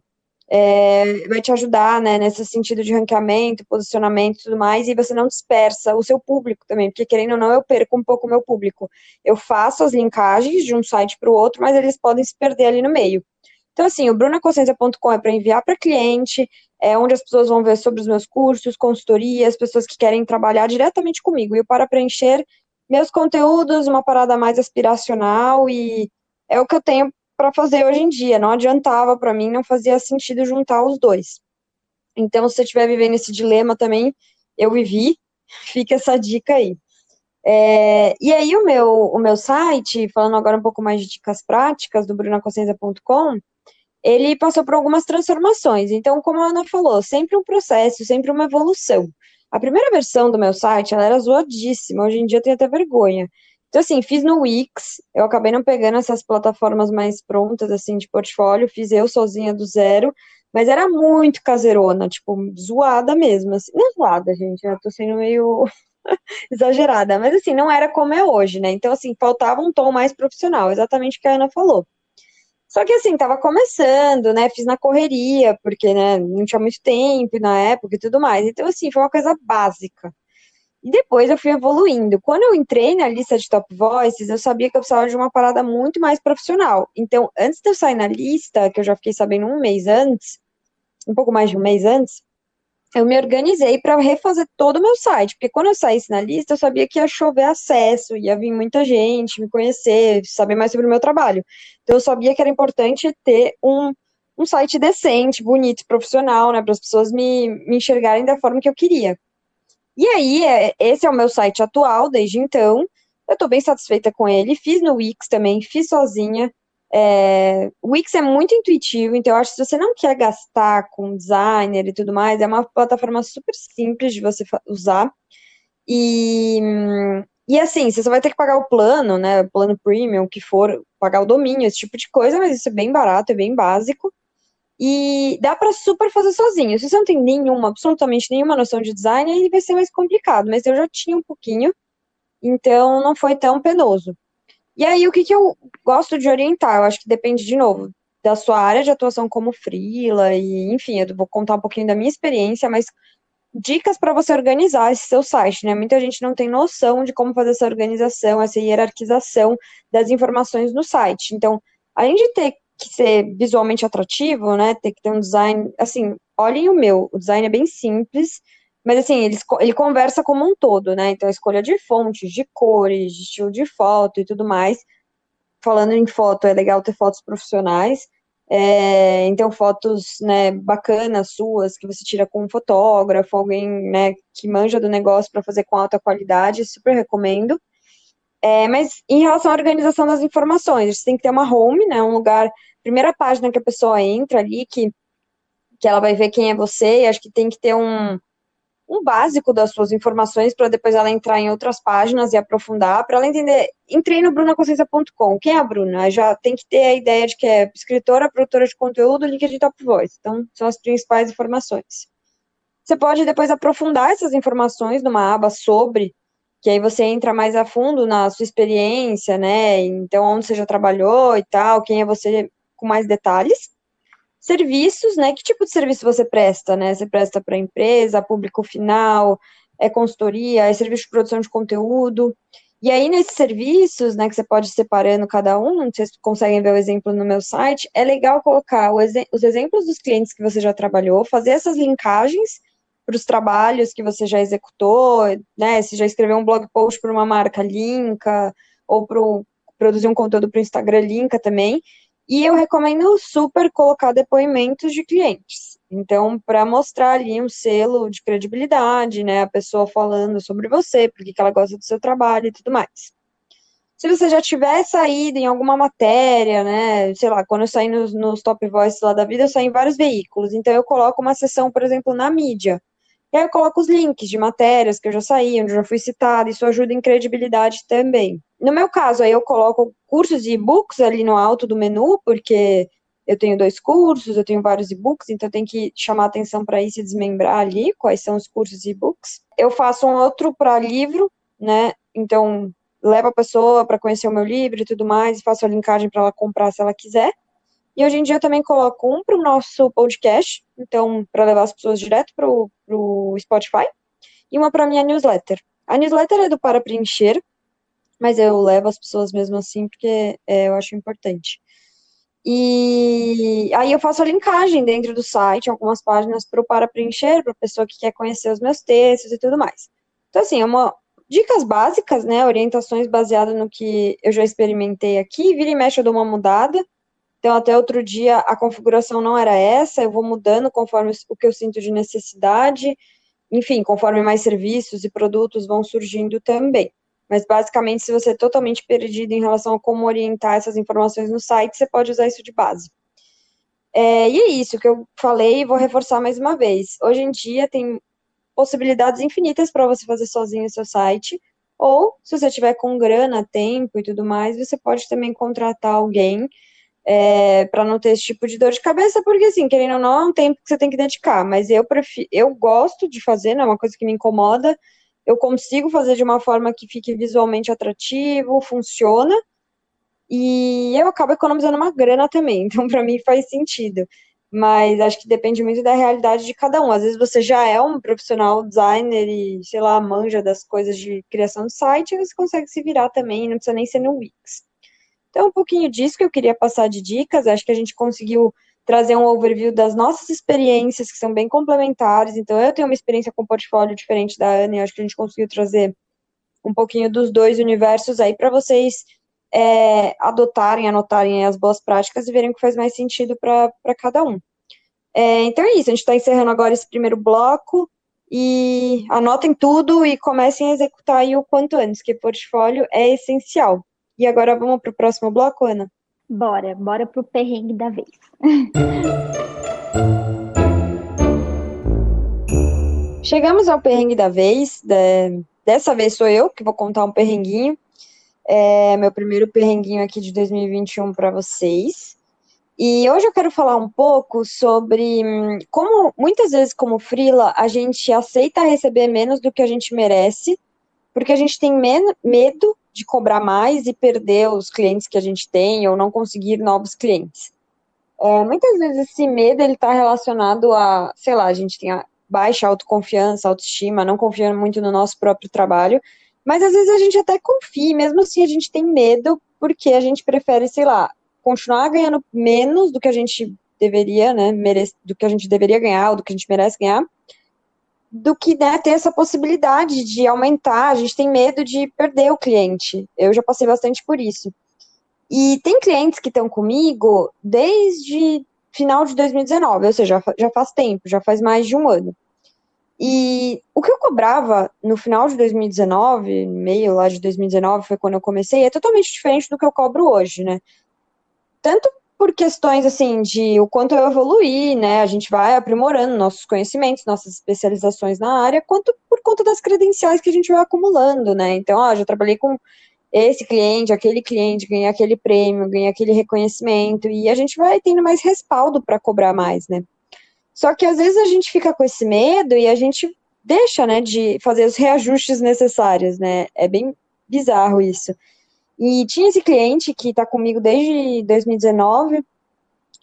É, vai te ajudar, né, nesse sentido de ranqueamento, posicionamento e tudo mais, e você não dispersa o seu público também, porque querendo ou não, eu perco um pouco o meu público. Eu faço as linkagens de um site para o outro, mas eles podem se perder ali no meio. Então, assim, o brunaconsciência.com é para enviar para cliente, é onde as pessoas vão ver sobre os meus cursos, consultorias, pessoas que querem trabalhar diretamente comigo. E o Para Preencher, meus conteúdos, uma parada mais aspiracional e é o que eu tenho para fazer hoje em dia. Não adiantava para mim, não fazia sentido juntar os dois. Então, se você estiver vivendo esse dilema também, eu vivi, fica essa dica aí. É, e aí o meu, o meu site, falando agora um pouco mais de dicas práticas do brunaconsciência.com, ele passou por algumas transformações. Então, como a Ana falou, sempre um processo, sempre uma evolução. A primeira versão do meu site, ela era zoadíssima, hoje em dia eu tenho até vergonha. Então, assim, fiz no Wix, eu acabei não pegando essas plataformas mais prontas, assim, de portfólio, fiz eu sozinha do zero, mas era muito caseirona, tipo, zoada mesmo, assim, não zoada, gente, eu tô sendo meio exagerada, mas assim, não era como é hoje, né? Então, assim, faltava um tom mais profissional, exatamente o que a Ana falou. Só que assim, tava começando, né? Fiz na correria, porque né, não tinha muito tempo na época e tudo mais. Então, assim, foi uma coisa básica. E depois eu fui evoluindo. Quando eu entrei na lista de top voices, eu sabia que eu precisava de uma parada muito mais profissional. Então, antes de eu sair na lista, que eu já fiquei sabendo um mês antes, um pouco mais de um mês antes, eu me organizei para refazer todo o meu site, porque quando eu saísse na lista, eu sabia que ia chover acesso, ia vir muita gente me conhecer, saber mais sobre o meu trabalho. Então, eu sabia que era importante ter um, um site decente, bonito, profissional, né, para as pessoas me, me enxergarem da forma que eu queria. E aí, é, esse é o meu site atual, desde então. Eu estou bem satisfeita com ele. Fiz no Wix também, fiz sozinha. É, o Wix é muito intuitivo, então eu acho que se você não quer gastar com designer e tudo mais, é uma plataforma super simples de você usar. E, e assim, você só vai ter que pagar o plano, né? O plano premium, que for, pagar o domínio, esse tipo de coisa, mas isso é bem barato, é bem básico. E dá para super fazer sozinho. Se você não tem nenhuma, absolutamente nenhuma noção de design, aí vai ser mais complicado, mas eu já tinha um pouquinho, então não foi tão penoso. E aí, o que, que eu gosto de orientar? Eu acho que depende, de novo, da sua área de atuação como freela, e enfim, eu vou contar um pouquinho da minha experiência, mas dicas para você organizar esse seu site, né? Muita gente não tem noção de como fazer essa organização, essa hierarquização das informações no site. Então, além de ter que ser visualmente atrativo, né? Ter que ter um design, assim, olhem o meu, o design é bem simples, mas assim, ele, ele conversa como um todo, né? Então, a escolha de fontes, de cores, de estilo de foto e tudo mais. Falando em foto, é legal ter fotos profissionais. É, então, fotos né, bacanas suas, que você tira com um fotógrafo, alguém né, que manja do negócio para fazer com alta qualidade, super recomendo. É, mas em relação à organização das informações, você tem que ter uma home, né, um lugar, primeira página que a pessoa entra ali, que, que ela vai ver quem é você, e acho que tem que ter um, um básico das suas informações para depois ela entrar em outras páginas e aprofundar, para ela entender. Entrei no brunaconsciência.com. Quem é a Bruna? Já tem que ter a ideia de que é escritora, produtora de conteúdo, LinkedIn Top Voice. Então, são as principais informações. Você pode depois aprofundar essas informações numa aba sobre, que aí você entra mais a fundo na sua experiência, né? Então, onde você já trabalhou e tal, quem é você com mais detalhes. Serviços, né? Que tipo de serviço você presta, né? Você presta para empresa, público final, é consultoria, é serviço de produção de conteúdo. E aí, nesses serviços, né, que você pode ir separando cada um, vocês conseguem ver o exemplo no meu site, é legal colocar os exemplos dos clientes que você já trabalhou, fazer essas linkagens para os trabalhos que você já executou, né? Se já escreveu um blog post para uma marca, linka, ou para produzir um conteúdo para o Instagram, linka também. E eu recomendo super colocar depoimentos de clientes. Então, para mostrar ali um selo de credibilidade, né? A pessoa falando sobre você, porque ela gosta do seu trabalho e tudo mais. Se você já tiver saído em alguma matéria, né? Sei lá, quando eu saí nos, nos top voices lá da vida, eu saí em vários veículos. Então, eu coloco uma sessão, por exemplo, na mídia. E aí eu coloco os links de matérias que eu já saí, onde eu já fui citada, isso ajuda em credibilidade também. No meu caso, aí eu coloco cursos e e-books ali no alto do menu, porque eu tenho dois cursos, eu tenho vários e-books, então tenho que chamar atenção para isso e desmembrar ali quais são os cursos e e-books. Eu faço um outro para livro, né? Então, levo a pessoa para conhecer o meu livro e tudo mais, faço a linkagem para ela comprar se ela quiser. E hoje em dia eu também coloco um para o nosso podcast, então, para levar as pessoas direto para o Spotify, e uma para minha newsletter. A newsletter é do Para Preencher, mas eu levo as pessoas mesmo assim, porque é, eu acho importante. E aí eu faço a linkagem dentro do site, algumas páginas para o para preencher, para a pessoa que quer conhecer os meus textos e tudo mais. Então, assim, é uma, dicas básicas, né? Orientações baseadas no que eu já experimentei aqui. Vira e mexe, eu dou uma mudada. Então, até outro dia, a configuração não era essa, eu vou mudando conforme o que eu sinto de necessidade. Enfim, conforme mais serviços e produtos vão surgindo também. Mas, basicamente, se você é totalmente perdido em relação a como orientar essas informações no site, você pode usar isso de base. É, e é isso que eu falei e vou reforçar mais uma vez. Hoje em dia, tem possibilidades infinitas para você fazer sozinho o seu site. Ou, se você tiver com grana, tempo e tudo mais, você pode também contratar alguém é, para não ter esse tipo de dor de cabeça, porque assim, querendo ou não, é um tempo que você tem que dedicar. Mas eu prefiro, eu gosto de fazer, não é uma coisa que me incomoda. Eu consigo fazer de uma forma que fique visualmente atrativo, funciona. E eu acabo economizando uma grana também, então para mim faz sentido mas acho que depende muito da realidade de cada um. Às vezes você já é um profissional designer e, sei lá, manja das coisas de criação de site, e você consegue se virar também, não precisa nem ser no Wix. Então, um pouquinho disso que eu queria passar de dicas, acho que a gente conseguiu trazer um overview das nossas experiências, que são bem complementares. Então, eu tenho uma experiência com portfólio diferente da Ana, e acho que a gente conseguiu trazer um pouquinho dos dois universos aí para vocês é, adotarem, anotarem as boas práticas e verem o que faz mais sentido para cada um. É, então é isso, a gente está encerrando agora esse primeiro bloco e anotem tudo e comecem a executar aí o quanto antes, que portfólio é essencial. E agora vamos para o próximo bloco, Ana? Bora, bora para o perrengue da vez. Chegamos ao perrengue da vez. Dessa vez sou eu que vou contar um perrenguinho é meu primeiro perrenguinho aqui de 2021 para vocês. E hoje eu quero falar um pouco sobre hum, como muitas vezes como frila a gente aceita receber menos do que a gente merece, porque a gente tem medo de cobrar mais e perder os clientes que a gente tem ou não conseguir novos clientes. É, muitas vezes esse medo ele está relacionado a, sei lá, a gente tem a baixa autoconfiança, autoestima, não confiando muito no nosso próprio trabalho mas às vezes a gente até confia, mesmo assim a gente tem medo, porque a gente prefere, sei lá, continuar ganhando menos do que a gente deveria, né, merece, do que a gente deveria ganhar, ou do que a gente merece ganhar, do que né, ter essa possibilidade de aumentar. A gente tem medo de perder o cliente. Eu já passei bastante por isso. E tem clientes que estão comigo desde final de 2019, ou seja, já faz tempo, já faz mais de um ano. E o que eu cobrava no final de 2019, meio lá de 2019, foi quando eu comecei, é totalmente diferente do que eu cobro hoje, né? Tanto por questões assim de o quanto eu evoluí, né? A gente vai aprimorando nossos conhecimentos, nossas especializações na área, quanto por conta das credenciais que a gente vai acumulando, né? Então, ó, já trabalhei com esse cliente, aquele cliente, ganhei aquele prêmio, ganhei aquele reconhecimento, e a gente vai tendo mais respaldo para cobrar mais, né? Só que às vezes a gente fica com esse medo e a gente deixa, né, de fazer os reajustes necessários, né? É bem bizarro isso. E tinha esse cliente que está comigo desde 2019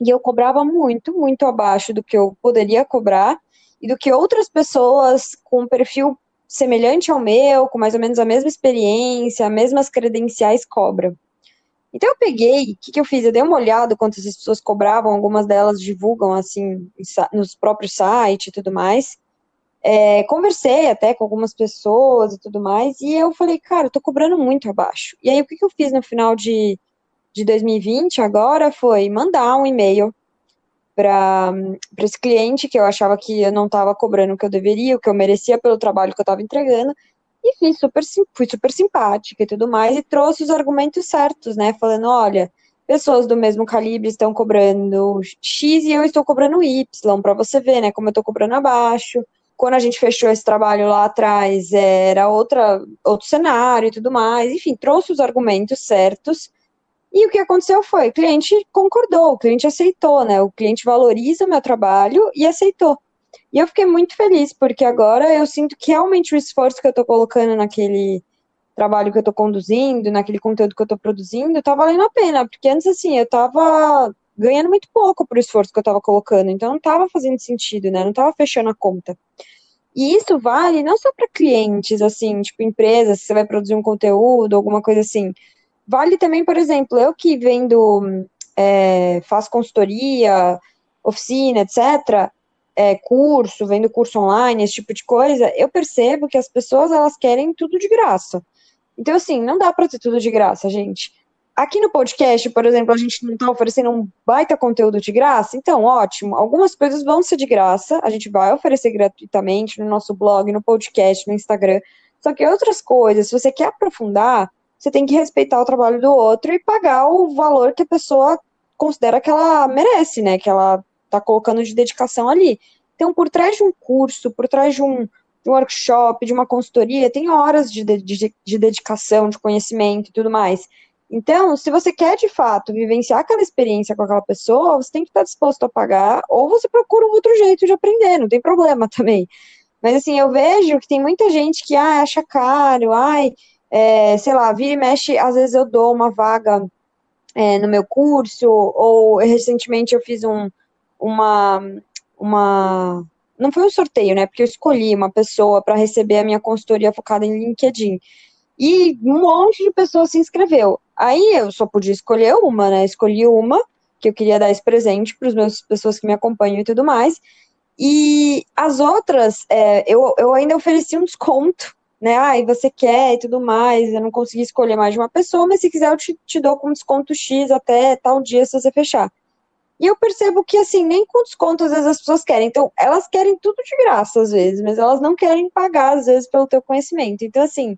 e eu cobrava muito, muito abaixo do que eu poderia cobrar e do que outras pessoas com perfil semelhante ao meu, com mais ou menos a mesma experiência, mesmas credenciais cobram. Então eu peguei, o que, que eu fiz? Eu dei uma olhada quantas as pessoas cobravam, algumas delas divulgam assim nos próprios sites e tudo mais. É, conversei até com algumas pessoas e tudo mais, e eu falei, cara, eu tô cobrando muito abaixo. E aí o que, que eu fiz no final de, de 2020 agora foi mandar um e-mail para esse cliente que eu achava que eu não estava cobrando o que eu deveria, o que eu merecia pelo trabalho que eu estava entregando, e fui super, fui super simpática e tudo mais, e trouxe os argumentos certos, né? Falando, olha, pessoas do mesmo calibre estão cobrando X e eu estou cobrando Y, para você ver, né? Como eu estou cobrando abaixo. Quando a gente fechou esse trabalho lá atrás, era outra, outro cenário e tudo mais. Enfim, trouxe os argumentos certos. E o que aconteceu foi, o cliente concordou, o cliente aceitou, né? O cliente valoriza o meu trabalho e aceitou. E eu fiquei muito feliz, porque agora eu sinto que realmente o esforço que eu estou colocando naquele trabalho que eu estou conduzindo, naquele conteúdo que eu estou produzindo, está valendo a pena. Porque antes, assim, eu estava ganhando muito pouco pro esforço que eu estava colocando, então não estava fazendo sentido, né? Não estava fechando a conta. E isso vale não só para clientes, assim, tipo empresas, se você vai produzir um conteúdo, alguma coisa assim. Vale também, por exemplo, eu que vendo é, faz consultoria, oficina, etc., é, curso, vendo curso online, esse tipo de coisa, eu percebo que as pessoas elas querem tudo de graça. Então, assim, não dá para ter tudo de graça, gente. Aqui no podcast, por exemplo, a gente não está oferecendo um baita conteúdo de graça, então ótimo. Algumas coisas vão ser de graça, a gente vai oferecer gratuitamente no nosso blog, no podcast, no Instagram. Só que outras coisas, se você quer aprofundar, você tem que respeitar o trabalho do outro e pagar o valor que a pessoa considera que ela merece, né? Que ela está colocando de dedicação ali. Então, por trás de um curso, por trás de um, de um workshop, de uma consultoria, tem horas de, de, de dedicação, de conhecimento e tudo mais. Então, se você quer de fato vivenciar aquela experiência com aquela pessoa, você tem que estar disposto a pagar, ou você procura um outro jeito de aprender, não tem problema também. Mas assim, eu vejo que tem muita gente que ah, acha caro, ai, é, sei lá, vira e mexe, às vezes eu dou uma vaga é, no meu curso, ou recentemente eu fiz um, uma, uma. Não foi um sorteio, né? Porque eu escolhi uma pessoa para receber a minha consultoria focada em LinkedIn. E um monte de pessoas se inscreveu. Aí eu só podia escolher uma, né? Escolhi uma, que eu queria dar esse presente para as meus pessoas que me acompanham e tudo mais. E as outras, é, eu, eu ainda ofereci um desconto, né? Ah, e você quer e tudo mais. Eu não consegui escolher mais de uma pessoa, mas se quiser eu te, te dou com desconto X até tal dia se você fechar. E eu percebo que, assim, nem com desconto às vezes as pessoas querem. Então, elas querem tudo de graça às vezes, mas elas não querem pagar às vezes pelo teu conhecimento. Então, assim,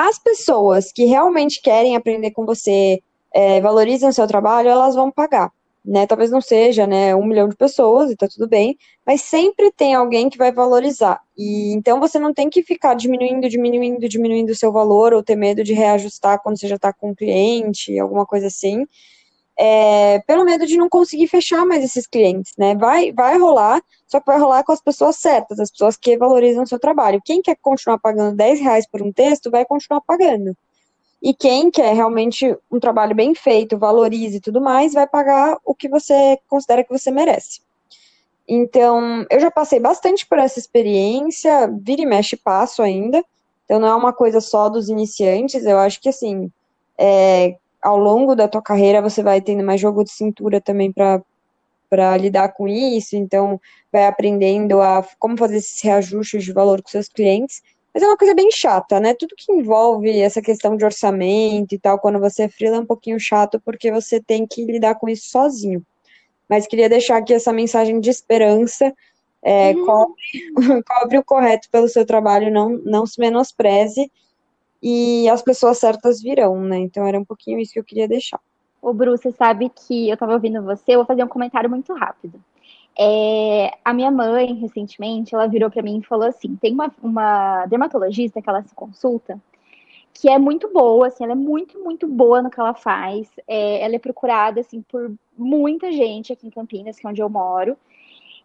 as pessoas que realmente querem aprender com você, é, valorizam seu trabalho, elas vão pagar. Né? Talvez não seja né, um milhão de pessoas, e tá tudo bem, mas sempre tem alguém que vai valorizar. E então você não tem que ficar diminuindo, diminuindo, diminuindo o seu valor, ou ter medo de reajustar quando você já está com um cliente, alguma coisa assim é, pelo medo de não conseguir fechar mais esses clientes, né? Vai, vai rolar, só que vai rolar com as pessoas certas, as pessoas que valorizam o seu trabalho. Quem quer continuar pagando 10 reais por um texto, vai continuar pagando. E quem quer realmente um trabalho bem feito, valorize e tudo mais, vai pagar o que você considera que você merece. Então, eu já passei bastante por essa experiência, vira e mexe passo ainda. Então, não é uma coisa só dos iniciantes. Eu acho que, assim, é, ao longo da tua carreira você vai tendo mais jogo de cintura também para para lidar com isso, então vai aprendendo a como fazer esses reajustes de valor com seus clientes. Mas é uma coisa bem chata, né? Tudo que envolve essa questão de orçamento e tal, quando você é freela, é um pouquinho chato, porque você tem que lidar com isso sozinho. Mas queria deixar aqui essa mensagem de esperança. É, uhum. cobre, cobre o correto pelo seu trabalho, não, não se menospreze e as pessoas certas virão, né? Então era um pouquinho isso que eu queria deixar. Ô, Bru, você sabe que eu estava ouvindo você, eu vou fazer um comentário muito rápido. É, a minha mãe, recentemente, ela virou para mim e falou assim: tem uma, uma dermatologista que ela se consulta, que é muito boa, assim, ela é muito, muito boa no que ela faz. É, ela é procurada, assim, por muita gente aqui em Campinas, que é onde eu moro.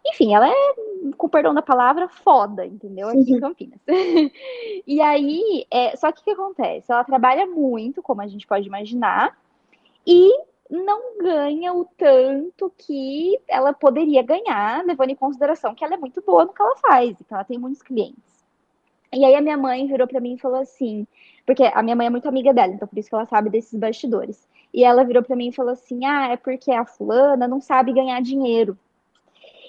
Enfim, ela é, com perdão da palavra, foda, entendeu? Aqui em Campinas. e aí, é, só que o que acontece? Ela trabalha muito, como a gente pode imaginar, e não ganha o tanto que ela poderia ganhar, levando em consideração que ela é muito boa no que ela faz, então ela tem muitos clientes. E aí a minha mãe virou para mim e falou assim, porque a minha mãe é muito amiga dela, então por isso que ela sabe desses bastidores. E ela virou para mim e falou assim: "Ah, é porque a fulana não sabe ganhar dinheiro".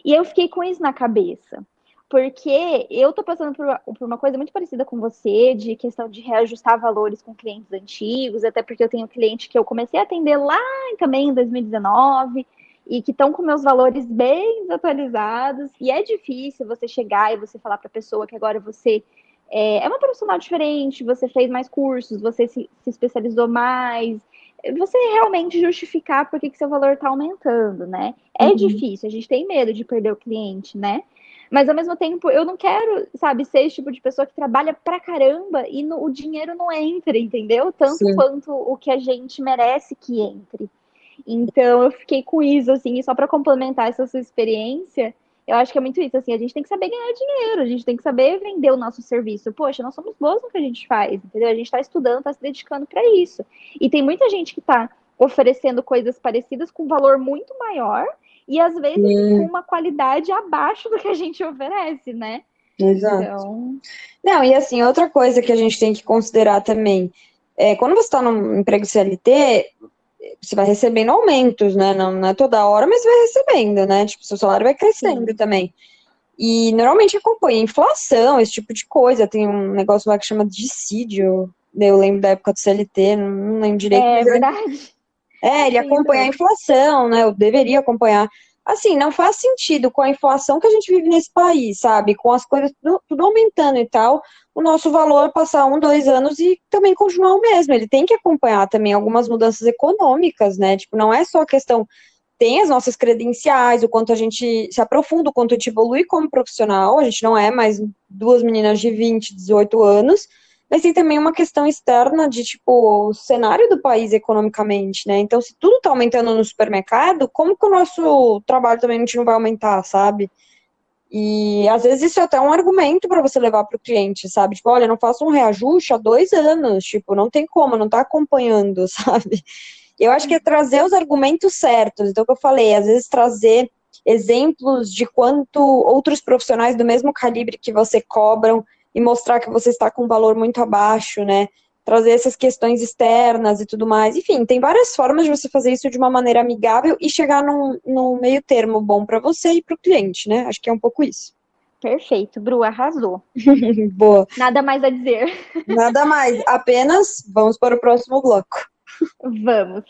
E eu fiquei com isso na cabeça. Porque eu tô passando por, uma coisa muito parecida com você, de questão de reajustar valores com clientes antigos, até porque eu tenho cliente que eu comecei a atender lá também em 2019 e que estão com meus valores bem desatualizados. E é difícil você chegar e você falar para a pessoa que agora você é, é, uma profissional diferente, você fez mais cursos, você se, se especializou mais, você realmente justificar por que, que seu valor está aumentando, né? É uhum. difícil, a gente tem medo de perder o cliente, né? Mas ao mesmo tempo, eu não quero, sabe, ser esse tipo de pessoa que trabalha pra caramba e no, o dinheiro não entra, entendeu? Tanto Sim. quanto o que a gente merece que entre. Então eu fiquei com isso, assim, e só para complementar essa sua experiência, eu acho que é muito isso, assim, a gente tem que saber ganhar dinheiro, a gente tem que saber vender o nosso serviço. Poxa, nós somos bons no que a gente faz, entendeu? A gente está estudando, está se dedicando para isso. E tem muita gente que está oferecendo coisas parecidas com valor muito maior e às vezes hum. com uma qualidade abaixo do que a gente oferece, né? Exato. Então... Não, e assim, outra coisa que a gente tem que considerar também, é, quando você está num emprego CLT, você vai recebendo aumentos, né? Não, não é toda hora, mas vai recebendo, né? Tipo, seu salário vai crescendo Sim. também. E normalmente acompanha inflação, esse tipo de coisa. Tem um negócio lá que chama dissídio. Eu lembro da época do CLT, não lembro direito. É verdade. É, ele acompanha a inflação, né? Eu deveria acompanhar. Assim, não faz sentido com a inflação que a gente vive nesse país, sabe? Com as coisas tudo, tudo aumentando e tal, o nosso valor passar um, dois anos e também continuar o mesmo. Ele tem que acompanhar também algumas mudanças econômicas, né? Tipo, não é só a questão tem as nossas credenciais, o quanto a gente se aprofunda, o quanto a gente evolui como profissional, a gente não é mais duas meninas de 20, 18 anos, mas tem também uma questão externa de, tipo, o cenário do país economicamente, né? Então, se tudo tá aumentando no supermercado, como que o nosso trabalho também não vai aumentar, sabe? E às vezes isso é até um argumento para você levar para o cliente, sabe? Tipo, olha, não faço um reajuste há dois anos, tipo, não tem como, não tá acompanhando, sabe? Eu acho que é trazer os argumentos certos. Então, o que eu falei, às vezes trazer exemplos de quanto outros profissionais do mesmo calibre que você cobram e mostrar que você está com um valor muito abaixo, né? Trazer essas questões externas e tudo mais. Enfim, tem várias formas de você fazer isso de uma maneira amigável e chegar num, num meio termo bom para você e para o cliente, né? Acho que é um pouco isso. Perfeito, Bru, arrasou. Boa. Nada mais a dizer. Nada mais, apenas vamos para o próximo bloco. Vamos.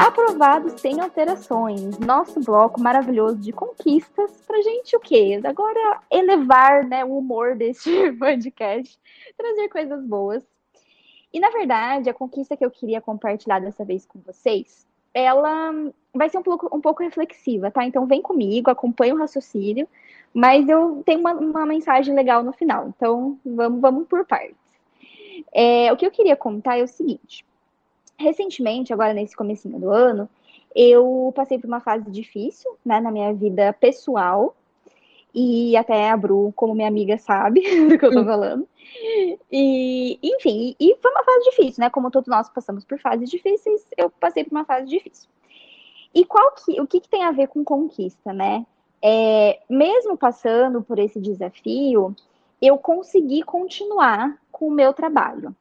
Aprovado sem alterações. Nosso bloco maravilhoso de conquistas pra gente o quê? Agora elevar né, o humor deste podcast, trazer coisas boas. E na verdade, a conquista que eu queria compartilhar dessa vez com vocês, ela vai ser um pouco, um pouco reflexiva, tá? Então vem comigo, acompanha o raciocínio mas eu tenho uma, uma mensagem legal no final, então vamos, vamos por partes. É, o que eu queria contar é o seguinte. Recentemente, agora nesse comecinho do ano, eu passei por uma fase difícil, né, na minha vida pessoal, e até a Bru, como minha amiga, sabe do que eu tô hum. falando. E, enfim, e foi uma fase difícil, né? Como todos nós passamos por fases difíceis, eu passei por uma fase difícil. E qual que, o que, que tem a ver com conquista, né? é, mesmo passando por esse desafio, eu consegui continuar com o meu trabalho.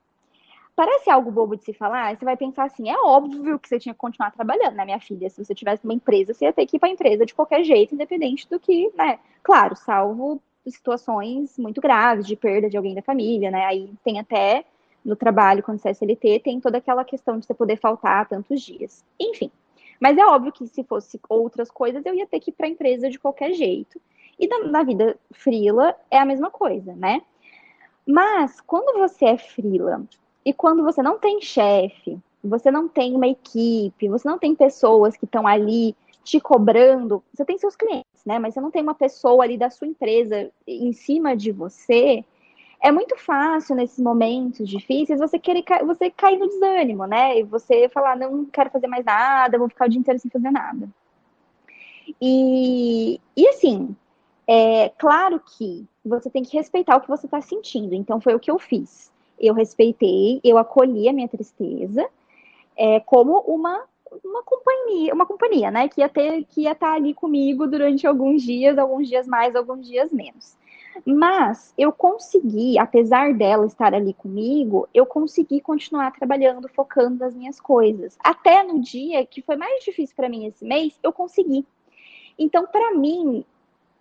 Parece algo bobo de se falar, você vai pensar assim, é óbvio que você tinha que continuar trabalhando, né, minha filha? Se você tivesse uma empresa, você ia ter que ir para a empresa de qualquer jeito, independente do que, né? Claro, salvo situações muito graves de perda de alguém da família, né? Aí tem até no trabalho, quando você é SLT, tem toda aquela questão de você poder faltar tantos dias. Enfim, mas é óbvio que se fosse outras coisas, eu ia ter que ir para a empresa de qualquer jeito. E na, na vida frila é a mesma coisa, né? Mas quando você é frila e quando você não tem chefe, você não tem uma equipe, você não tem pessoas que estão ali te cobrando, você tem seus clientes, né? Mas você não tem uma pessoa ali da sua empresa em cima de você, é muito fácil nesses momentos difíceis você querer você cair no desânimo, né? E você falar, não quero fazer mais nada, vou ficar o dia inteiro sem fazer nada. E, e assim, é claro que você tem que respeitar o que você está sentindo. Então foi o que eu fiz. Eu respeitei, eu acolhi a minha tristeza é, como uma uma companhia, uma companhia, né? Que ia ter, que ia estar ali comigo durante alguns dias, alguns dias mais, alguns dias menos. Mas eu consegui, apesar dela estar ali comigo, eu consegui continuar trabalhando, focando nas minhas coisas. Até no dia que foi mais difícil para mim esse mês, eu consegui. Então, para mim,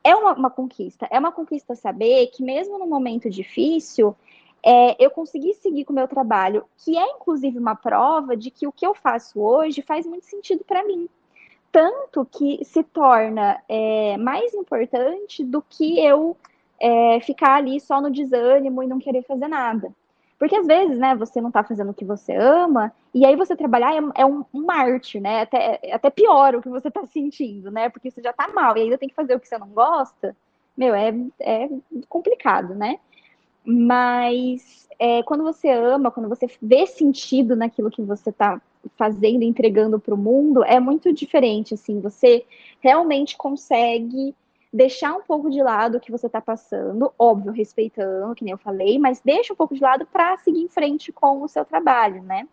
é uma, uma, conquista. É uma conquista saber que, mesmo no momento difícil, é, eu consegui seguir com o meu trabalho, que é inclusive uma prova de que o que eu faço hoje faz muito sentido para mim. Tanto que se torna é, mais importante do que eu é, ficar ali só no desânimo e não querer fazer nada. Porque às vezes, né, você não tá fazendo o que você ama, e aí você trabalhar é, é um, um né? Até, até pior o que você tá sentindo, né? Porque você já tá mal e ainda tem que fazer o que você não gosta, meu, é, é complicado, né? Mas é, quando você ama, quando você vê sentido naquilo que você tá fazendo, entregando para o mundo, é muito diferente, assim, você realmente consegue deixar um pouco de lado o que você está passando, óbvio, respeitando, que nem eu falei, mas deixa um pouco de lado para seguir em frente com o seu trabalho, né?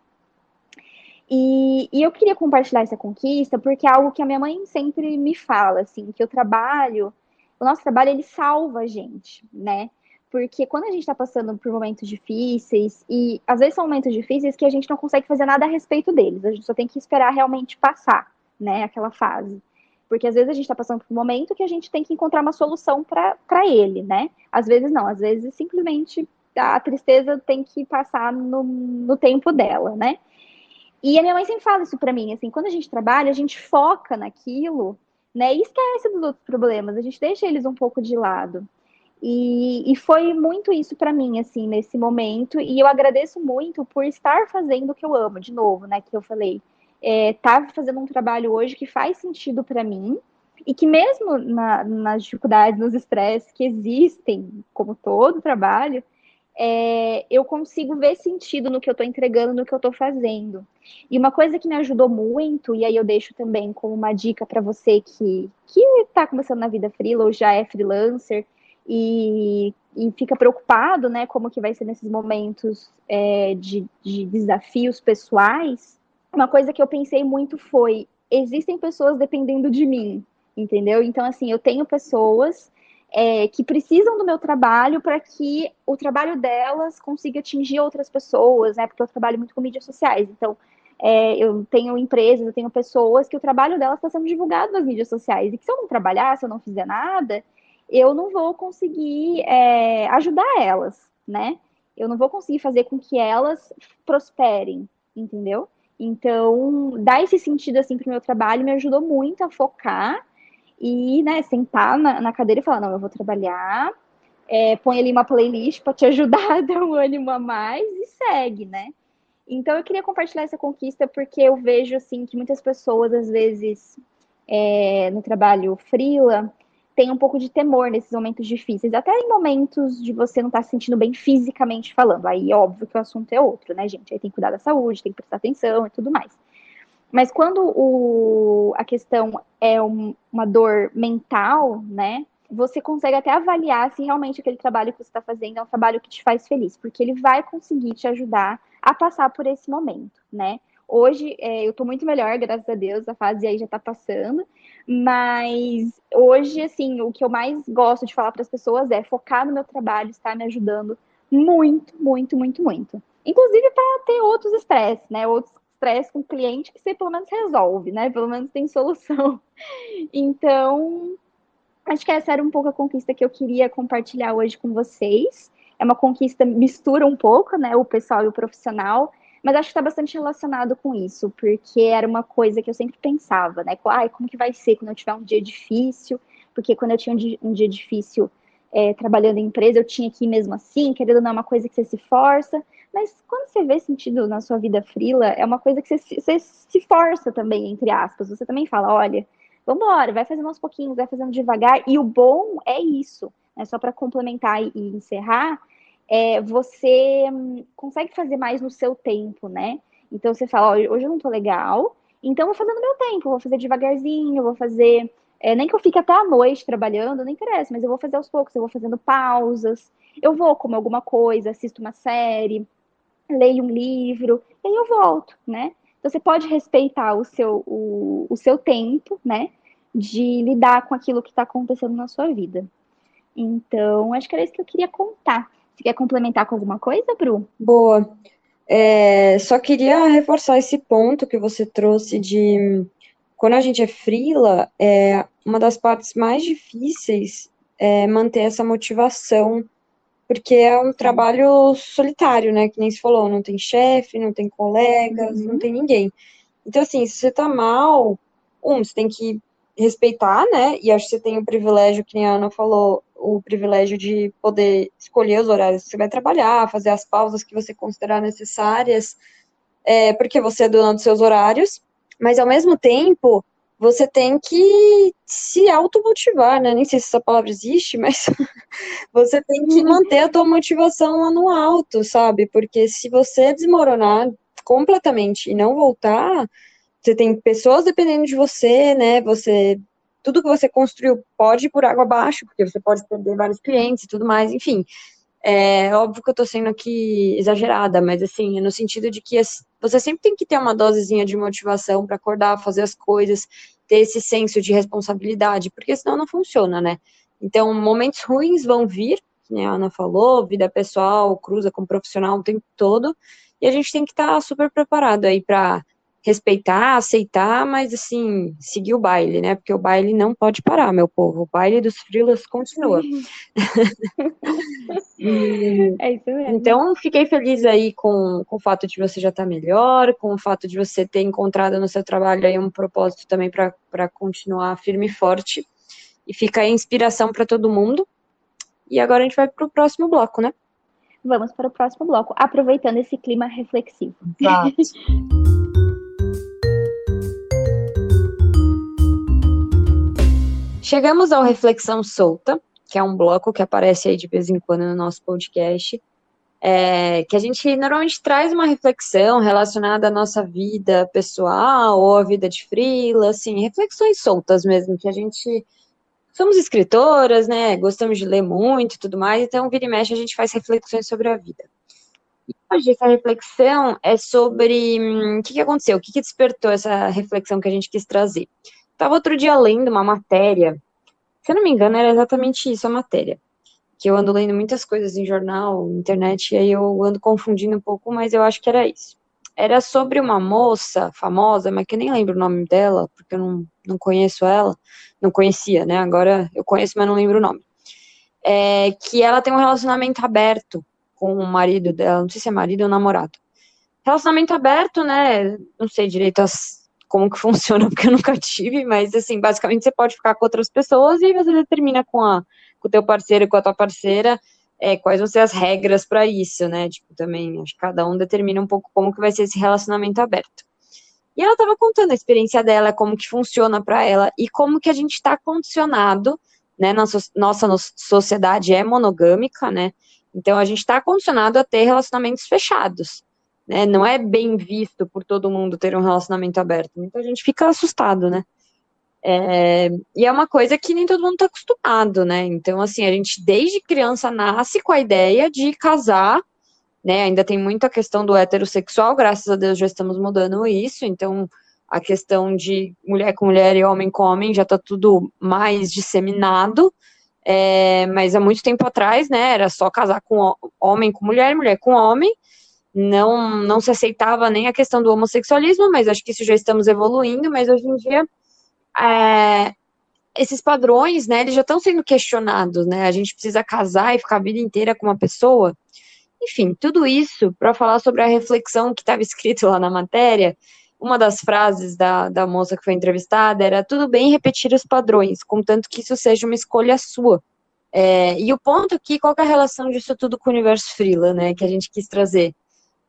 E, e, eu queria compartilhar essa conquista porque é algo que a minha mãe sempre me fala, assim, que o trabalho, o nosso trabalho, ele salva a gente, né? Porque quando a gente está passando por momentos difíceis, e às vezes são momentos difíceis que a gente não consegue fazer nada a respeito deles, a gente só tem que esperar realmente passar, né, aquela fase. Porque às vezes a gente está passando por um momento que a gente tem que encontrar uma solução para ele, né? Às vezes não, às vezes simplesmente a tristeza tem que passar no, no tempo dela, né? E a minha mãe sempre fala isso para mim, assim, quando a gente trabalha, a gente foca naquilo, né? E esquece dos outros problemas, a gente deixa eles um pouco de lado. E, e foi muito isso para mim, assim, nesse momento. E eu agradeço muito por estar fazendo o que eu amo, de novo, né? Que eu falei é, tá fazendo um trabalho hoje que faz sentido para mim e que mesmo na, nas dificuldades, nos estresses que existem, como todo trabalho, é, eu consigo ver sentido no que eu estou entregando, no que eu estou fazendo. E uma coisa que me ajudou muito, e aí eu deixo também como uma dica para você que está começando na vida freela ou já é freelancer e, e, fica preocupado, né, como que vai ser nesses momentos é, de, de desafios pessoais, uma coisa que eu pensei muito foi: existem pessoas dependendo de mim, entendeu? Então, assim, eu tenho pessoas é, que precisam do meu trabalho para que o trabalho delas consiga atingir outras pessoas, né? Porque eu trabalho muito com mídias sociais. Então, é, eu tenho empresas, eu tenho pessoas que o trabalho delas está sendo divulgado nas mídias sociais. E que se eu não trabalhar, se eu não fizer nada, eu não vou conseguir é, ajudar elas, né? Eu não vou conseguir fazer com que elas prosperem, entendeu? Então, dar esse sentido assim para o meu trabalho me ajudou muito a focar e, né, sentar na, na cadeira e falar, não, eu vou trabalhar, é, põe ali uma playlist para te ajudar dar um ânimo a mais e segue, né? Então eu queria compartilhar essa conquista porque eu vejo assim que muitas pessoas às vezes é, no trabalho freela tem um pouco de temor nesses momentos difíceis, até em momentos de você não estar tá se sentindo bem fisicamente falando. Aí, óbvio que o assunto é outro, né, gente? Aí tem que cuidar da saúde, tem que prestar atenção e tudo mais. Mas quando o, a questão é um, uma dor mental, né? Você consegue até avaliar se realmente aquele trabalho que você está fazendo é um trabalho que te faz feliz, porque ele vai conseguir te ajudar a passar por esse momento, né? Hoje é, eu estou muito melhor, graças a Deus, a fase aí já está passando. Mas hoje, assim, o que eu mais gosto de falar para as pessoas é focar no meu trabalho, está me ajudando muito, muito, muito, muito. Inclusive para ter outros estresses, né? Outros estresses com o cliente que você pelo menos resolve, né? Pelo menos tem solução. Então, acho que essa era um pouco a conquista que eu queria compartilhar hoje com vocês. É uma conquista mistura um pouco, né? O pessoal e o profissional. Mas acho que está bastante relacionado com isso, porque era uma coisa que eu sempre pensava, né? Ai, como que vai ser quando eu tiver um dia difícil? Porque quando eu tinha um dia, um dia difícil é, trabalhando em empresa, eu tinha que ir mesmo assim, querendo não é uma coisa que você se força. Mas quando você vê sentido na sua vida frila, é uma coisa que você, você se força também, entre aspas. Você também fala, olha, vamos embora, vai fazendo aos pouquinhos, vai fazendo devagar. E o bom é isso, né? Só para complementar e, e encerrar, é, você hum, consegue fazer mais no seu tempo, né? Então você fala, hoje eu não tô legal, então vou fazer no meu tempo, vou fazer devagarzinho, vou fazer. É, nem que eu fique até a noite trabalhando, não interessa, mas eu vou fazer aos poucos, eu vou fazendo pausas, eu vou comer alguma coisa, assisto uma série, leio um livro, e aí eu volto, né? Então você pode respeitar o seu, o, o seu tempo, né? De lidar com aquilo que está acontecendo na sua vida. Então, acho que era isso que eu queria contar. Você quer complementar com alguma coisa, Bru? Boa. É, só queria reforçar esse ponto que você trouxe de quando a gente é frila, é uma das partes mais difíceis é manter essa motivação, porque é um trabalho solitário, né? Que nem se falou, não tem chefe, não tem colegas, uhum. não tem ninguém. Então, assim, se você tá mal, um, você tem que respeitar, né? E acho que você tem o privilégio, que a Ana falou, o privilégio de poder escolher os horários que você vai trabalhar, fazer as pausas que você considerar necessárias, é, porque você é dona dos seus horários, mas ao mesmo tempo você tem que se automotivar, né? Nem sei se essa palavra existe, mas você tem que manter a tua motivação lá no alto, sabe? Porque se você desmoronar completamente e não voltar, você tem pessoas dependendo de você, né? Você tudo que você construiu pode ir por água abaixo, porque você pode perder vários clientes e tudo mais, enfim. É óbvio que eu tô sendo aqui exagerada, mas assim, no sentido de que você sempre tem que ter uma dosezinha de motivação para acordar, fazer as coisas, ter esse senso de responsabilidade, porque senão não funciona, né? Então, momentos ruins vão vir, que a Ana falou, vida pessoal cruza com profissional o tempo todo, e a gente tem que estar tá super preparado aí para respeitar, aceitar, mas assim, seguir o baile, né? Porque o baile não pode parar, meu povo. O baile dos frilas continua. e, é isso mesmo. Então, fiquei feliz aí com, com o fato de você já estar tá melhor, com o fato de você ter encontrado no seu trabalho aí um propósito também para continuar firme e forte. E fica aí inspiração para todo mundo. E agora a gente vai para o próximo bloco, né? Vamos para o próximo bloco, aproveitando esse clima reflexivo. Exato. Chegamos ao Reflexão Solta, que é um bloco que aparece aí de vez em quando no nosso podcast, é, que a gente normalmente traz uma reflexão relacionada à nossa vida pessoal ou à vida de frila, assim, reflexões soltas mesmo, que a gente somos escritoras, né, gostamos de ler muito e tudo mais, então vira e mexe a gente faz reflexões sobre a vida. E hoje essa reflexão é sobre hum, o que, que aconteceu, o que, que despertou essa reflexão que a gente quis trazer. Estava outro dia lendo uma matéria, se eu não me engano, era exatamente isso a matéria. Que eu ando lendo muitas coisas em jornal, internet, e aí eu ando confundindo um pouco, mas eu acho que era isso. Era sobre uma moça famosa, mas que eu nem lembro o nome dela, porque eu não, não conheço ela, não conhecia, né? Agora eu conheço, mas não lembro o nome. É, que ela tem um relacionamento aberto com o marido dela, não sei se é marido ou namorado. Relacionamento aberto, né? Não sei direito as como que funciona, porque eu nunca tive, mas assim, basicamente você pode ficar com outras pessoas e você determina com, a, com o teu parceiro e com a tua parceira é, quais vão ser as regras para isso, né? Tipo, também, acho que cada um determina um pouco como que vai ser esse relacionamento aberto. E ela estava contando a experiência dela, como que funciona para ela e como que a gente está condicionado, né? Nossa, nossa sociedade é monogâmica, né? Então a gente está condicionado a ter relacionamentos fechados né? Não é bem visto por todo mundo ter um relacionamento aberto. Muita gente fica assustado, né? É, e é uma coisa que nem todo mundo está acostumado, né? Então, assim, a gente desde criança nasce com a ideia de casar, né? Ainda tem muita questão do heterossexual, graças a Deus já estamos mudando isso, então a questão de mulher com mulher e homem com homem já está tudo mais disseminado. É, mas há muito tempo atrás, né, era só casar com homem com mulher, mulher com homem, não, não se aceitava nem a questão do homossexualismo, mas acho que isso já estamos evoluindo, mas hoje em dia é, esses padrões, né, eles já estão sendo questionados, né, a gente precisa casar e ficar a vida inteira com uma pessoa, enfim, tudo isso para falar sobre a reflexão que estava escrito lá na matéria, uma das frases da, da moça que foi entrevistada era, tudo bem repetir os padrões, contanto que isso seja uma escolha sua, é, e o ponto aqui, qual é a relação disso tudo com o universo freela, né, que a gente quis trazer?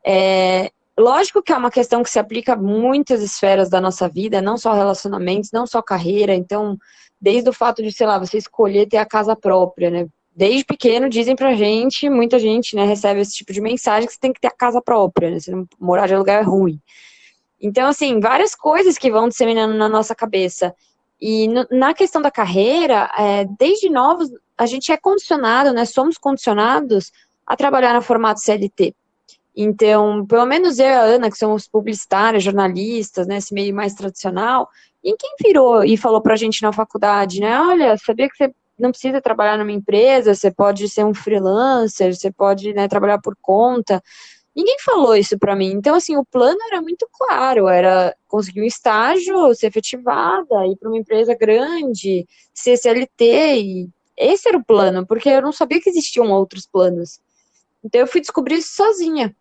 É, lógico que é uma questão que se aplica a muitas esferas da nossa vida, não só relacionamentos, não só carreira. Então, desde o fato de, sei lá, você escolher ter a casa própria, né? Desde pequeno dizem pra gente, muita gente, né, recebe esse tipo de mensagem que você tem que ter a casa própria, né? Você não morar de lugar é ruim. Então, assim, várias coisas que vão disseminando na nossa cabeça. E no, na questão da carreira, é, desde novos, a gente é condicionado, né? Somos condicionados a trabalhar no formato CLT. Então, pelo menos eu e a Ana, que somos publicitárias, jornalistas, né, meio mais tradicional, e quem virou e falou pra gente na faculdade, né, olha, sabia que você não precisa trabalhar numa empresa, você pode ser um freelancer, você pode, né, trabalhar por conta. Ninguém falou isso para mim. Então, assim, o plano era muito claro, era conseguir um estágio, ser efetivada, ir para uma empresa grande, ser CLT, e esse era o plano, porque eu não sabia que existiam outros planos. Então, eu fui descobrir isso sozinha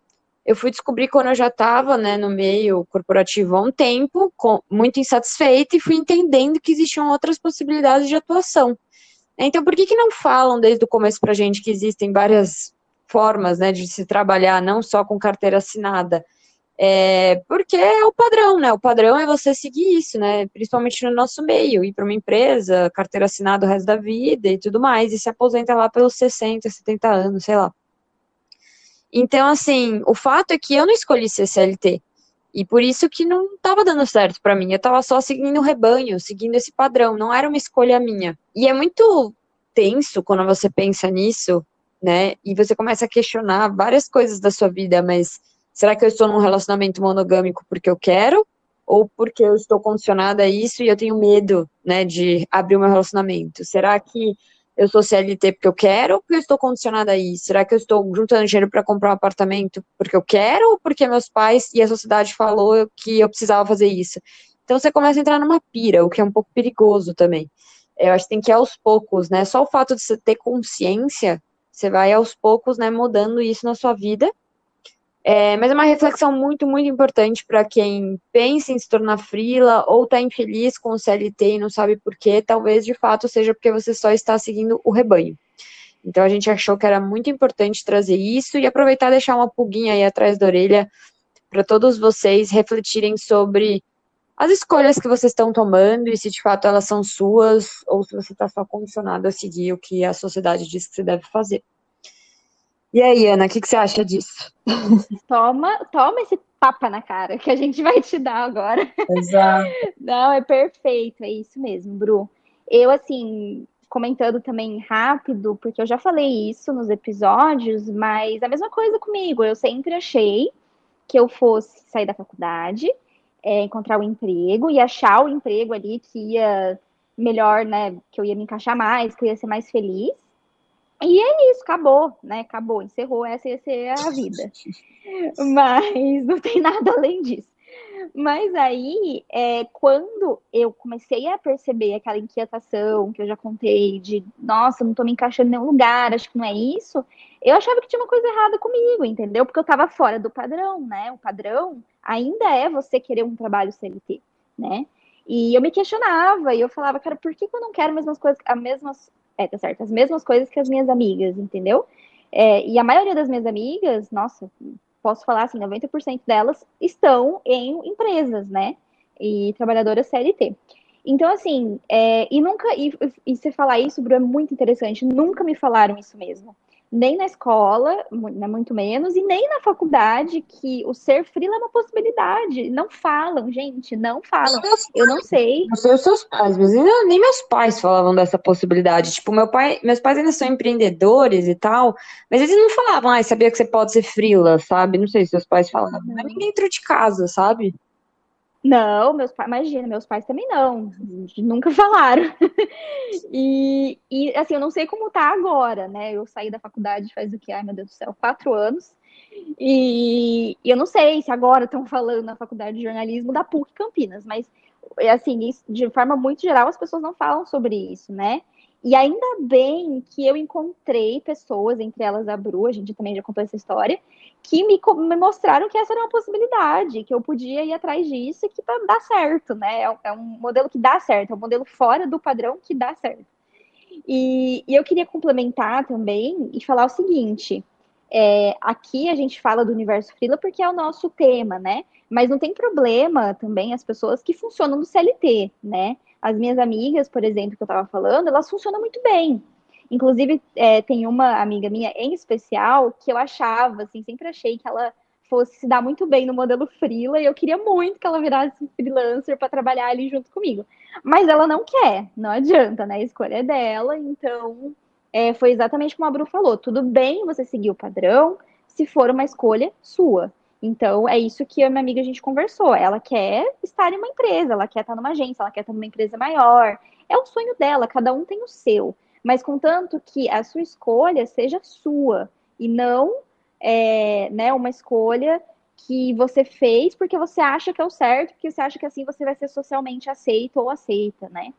eu fui descobrir quando eu já estava né, no meio corporativo há um tempo, com, muito insatisfeita, e fui entendendo que existiam outras possibilidades de atuação. Então, por que, que não falam desde o começo para a gente que existem várias formas né, de se trabalhar, não só com carteira assinada? É, porque é o padrão, né? O padrão é você seguir isso, né? Principalmente no nosso meio, ir para uma empresa, carteira assinada o resto da vida e tudo mais, e se aposenta lá pelos 60, 70 anos, sei lá. Então, assim, o fato é que eu não escolhi ser CLT. E por isso que não estava dando certo para mim. Eu estava só seguindo o rebanho, seguindo esse padrão. Não era uma escolha minha. E é muito tenso quando você pensa nisso, né? E você começa a questionar várias coisas da sua vida, mas será que eu estou num relacionamento monogâmico porque eu quero? Ou porque eu estou condicionada a isso e eu tenho medo, né, de abrir o meu relacionamento? Será que eu sou CLT porque eu quero ou porque eu estou condicionada a isso? Será que eu estou juntando dinheiro para comprar um apartamento porque eu quero ou porque meus pais e a sociedade falou que eu precisava fazer isso? Então você começa a entrar numa pira, o que é um pouco perigoso também. Eu acho que tem que ir aos poucos, né? Só o fato de você ter consciência, você vai aos poucos, né, mudando isso na sua vida. É, mas é uma reflexão muito, muito importante para quem pensa em se tornar frila ou está infeliz com o CLT e não sabe por quê. Talvez de fato seja porque você só está seguindo o rebanho. Então a gente achou que era muito importante trazer isso e aproveitar e deixar uma pulguinha aí atrás da orelha para todos vocês refletirem sobre as escolhas que vocês estão tomando e se de fato elas são suas ou se você está só condicionado a seguir o que a sociedade diz que você deve fazer. E aí, Ana, o que, que, você acha disso? Toma, toma esse tapa na cara que a gente vai te dar agora. Exato. Não, é perfeito, é isso mesmo, Bru. Eu, assim, comentando também rápido, porque eu já falei isso nos episódios, mas a mesma coisa comigo. Eu sempre achei que eu fosse sair da faculdade, é, encontrar o um emprego e achar o emprego ali que ia melhor, né? Que eu ia me encaixar mais, que eu ia ser mais feliz. E é isso, acabou, né? Acabou, encerrou, essa ia ser a vida. Mas não tem nada além disso. Mas aí, é, quando eu comecei a perceber aquela inquietação que eu já contei, de nossa, não tô me encaixando em nenhum lugar, acho que não é isso, eu achava que tinha uma coisa errada comigo, entendeu? Porque eu tava fora do padrão, né? O padrão ainda é você querer um trabalho CLT, né? E eu me questionava e eu falava, cara, por que, eu não quero as mesmas coisas, as mesmas, é, tá certo, as mesmas coisas que as minhas amigas, entendeu? É, e a maioria das minhas amigas, nossa, posso falar assim, 90% delas estão em empresas, né? E trabalhadoras CLT. Então, assim, é, e nunca, e, e você falar isso, Bruno, é muito interessante, nunca me falaram isso mesmo nem na escola, né, muito menos, e nem na faculdade, que o ser frila é uma possibilidade. Não falam, gente, não falam. Eu não sei. Não sei os seus pais, mas nem meus pais falavam dessa possibilidade. Tipo, meu pai, meus pais ainda são empreendedores e tal, mas eles não falavam, ah, sabia que você pode ser frila, sabe? Não sei se seus pais falavam, mas nem dentro de casa, sabe? Não, meus pais, imagina, meus pais também não, nunca falaram. e, e, assim, eu não sei como tá agora, né? Eu saí da faculdade faz o que? Ai, meu Deus do céu, quatro anos. E, e eu não sei se agora estão falando na faculdade de jornalismo da PUC Campinas, mas, assim, de forma muito geral, as pessoas não falam sobre isso, né? E ainda bem que eu encontrei pessoas, entre elas a Bru, a gente também já contou essa história, que me, me mostraram que essa era uma possibilidade, que eu podia ir atrás disso e que tá, dá certo, né? É, é, um modelo que dá certo, é um modelo fora do padrão que dá certo. E, e eu queria complementar também e falar o seguinte: é, aqui a gente fala do universo freela porque é o nosso tema, né? Mas não tem problema também as pessoas que funcionam no CLT, né? As minhas amigas, por exemplo, que eu estava falando, elas funcionam muito bem. Inclusive, é, tem uma amiga minha em especial que eu achava, assim, sempre achei que ela fosse se dar muito bem no modelo freela e eu queria muito que ela virasse freelancer para trabalhar ali junto comigo. Mas ela não quer, não adianta, né? A escolha é dela, então é, foi exatamente como a Bru falou: tudo bem você seguir o padrão se for uma escolha sua. Então, é isso que a minha amiga a gente conversou. Ela quer estar em uma empresa, ela quer estar numa agência, ela quer estar numa empresa maior. É o sonho dela, cada um tem o seu. Mas contanto que a sua escolha seja sua e não é, né, uma escolha que você fez porque você acha que é o certo, porque você acha que assim você vai ser socialmente aceito ou aceita, né?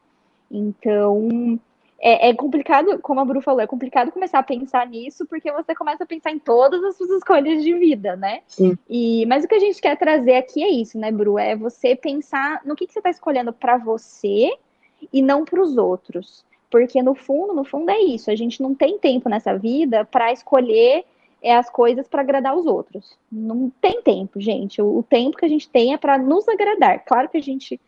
Então, é, é, complicado, como a Bru falou, é complicado começar a pensar nisso, porque você começa a pensar em todas as suas escolhas de vida, né? Sim. E, mas o que a gente quer trazer aqui é isso, né, Bru? É você pensar no que, que você está escolhendo para você e não para os outros. Porque no fundo, no fundo é isso. A gente não tem tempo nessa vida para escolher é, as coisas para agradar os outros. Não tem tempo, gente. O, o tempo que a gente tem é para nos agradar. Claro que a gente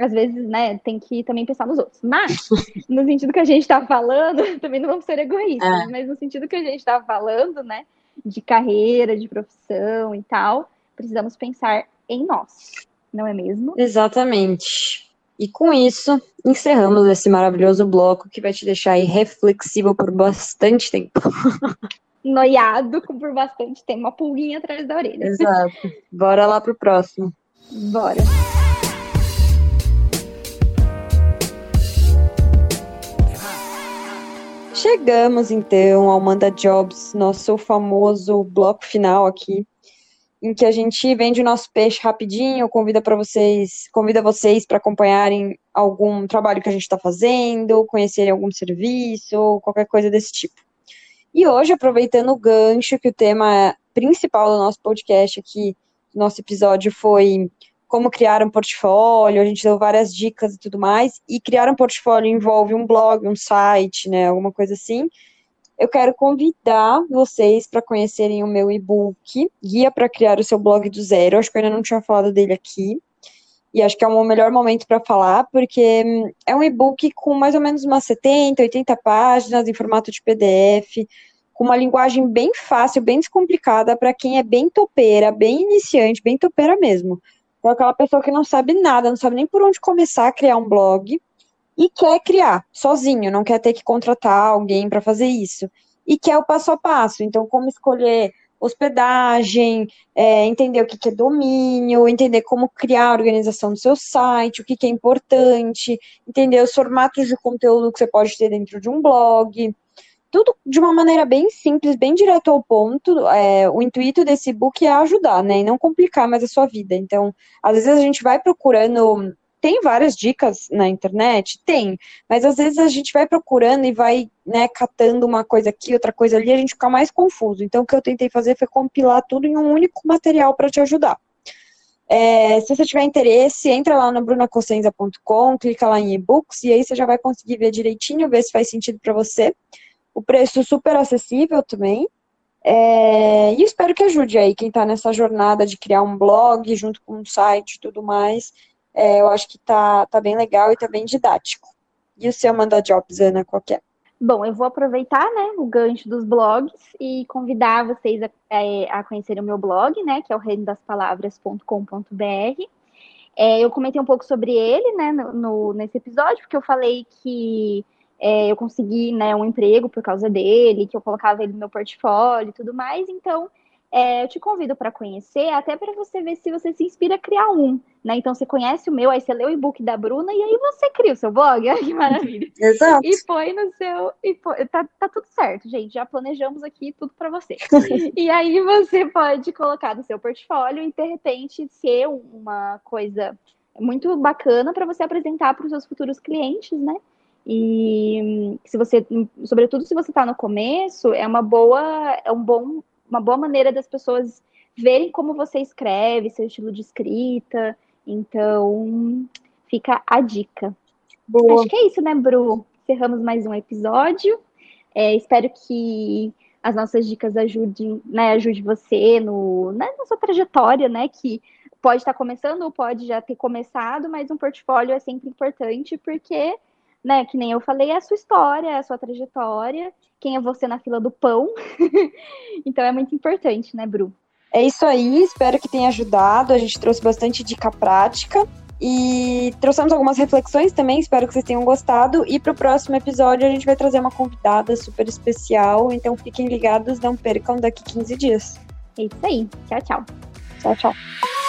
às vezes, né, tem que também pensar nos outros. Mas, no sentido que a gente está falando, também não vamos ser egoístas, é. mas no sentido que a gente está falando, né, de carreira, de profissão e tal, precisamos pensar em nós, não é mesmo? Exatamente. E com isso, encerramos esse maravilhoso bloco que vai te deixar aí reflexivo por bastante tempo. Noiado por bastante tempo, uma pulguinha atrás da orelha. Exato. Bora lá pro próximo. Bora. Chegamos então ao Manda Jobs, nosso famoso bloco final aqui, em que a gente vende o nosso peixe rapidinho, convida para vocês, convida vocês para acompanharem algum trabalho que a gente está fazendo, conhecerem algum serviço, qualquer coisa desse tipo. E hoje, aproveitando o gancho que o tema principal do nosso podcast aqui, nosso episódio foi como criar um portfólio, a gente deu várias dicas e tudo mais, e criar um portfólio envolve um blog, um site, né, alguma coisa assim. Eu quero convidar vocês para conhecerem o meu e-book, Guia para Criar o Seu Blog do Zero. Acho que eu ainda não tinha falado dele aqui. E acho que é o melhor momento para falar, porque hum, é um e-book com mais ou menos umas 70, 80 páginas em formato de PDF, com uma linguagem bem fácil, bem descomplicada para quem é bem topeira, bem iniciante, bem topeira mesmo. Então, aquela pessoa que não sabe nada, não sabe nem por onde começar a criar um blog e quer criar sozinho, não quer ter que contratar alguém para fazer isso. E quer o passo a passo. Então, como escolher hospedagem, é, entender o que, que, é domínio, entender como criar a organização do seu site, o que, que é importante, entender os formatos de conteúdo que você pode ter dentro de um blog tudo de uma maneira bem simples, bem direto ao ponto. É, o intuito desse book é ajudar, né? E não complicar mais a sua vida. Então, às vezes a gente vai procurando. Tem várias dicas na internet? Tem. Mas às vezes a gente vai procurando e vai, né, catando uma coisa aqui, outra coisa ali, a gente fica mais confuso. Então, o que eu tentei fazer foi compilar tudo em um único material para te ajudar. É, se você tiver interesse, entra lá no brunacossenza.com, clica lá em e-books e aí você já vai conseguir ver direitinho, ver se faz sentido para você o preço super acessível também. É, e espero que ajude aí quem está nessa jornada de criar um blog junto com um site e tudo mais. É, eu acho que tá, tá bem legal e tá bem didático. E o seu Manda Jobs, Ana, qual é? Bom, eu vou aproveitar né, o gancho dos blogs e convidar vocês a, é, a conhecerem o meu blog, né, que é o reinoDasPalavras.com.br. É, eu comentei um pouco sobre ele né, no, no, nesse episódio, porque eu falei que é, eu consegui né, um emprego por causa dele, que eu colocava ele no meu portfólio e tudo mais. Então, é, eu te convido para conhecer, até para você ver se você se inspira a criar um. Né? Então, você conhece o meu, aí você lê o e-book da Bruna e aí você cria o seu blog. Olha que maravilha. Exato. E põe no seu. E tá, tá tudo certo, gente. Já planejamos aqui tudo para você. e aí você pode colocar no seu portfólio e, de repente, ser uma coisa muito bacana para você apresentar para os seus futuros clientes, né? E se você, sobretudo se você está no começo, é uma boa, é um bom, uma boa maneira das pessoas verem como você escreve, seu estilo de escrita. Então, fica a dica. Boa. Acho que é isso, né, Bru? Encerramos mais um episódio. É, espero que as nossas dicas ajudem, né, ajude você no, né, na sua trajetória, né, que pode estar começando ou pode já ter começado, mas um portfólio é sempre importante porque né, que nem eu falei, é a sua história, é a sua trajetória, quem é você na fila do pão. então é muito importante, né, Bru? É isso aí, espero que tenha ajudado. A gente trouxe bastante dica prática e trouxemos algumas reflexões também, espero que vocês tenham gostado. E para o próximo episódio a gente vai trazer uma convidada super especial, então fiquem ligados, não percam daqui 15 dias. É isso aí. Tchau, tchau. Tchau, tchau.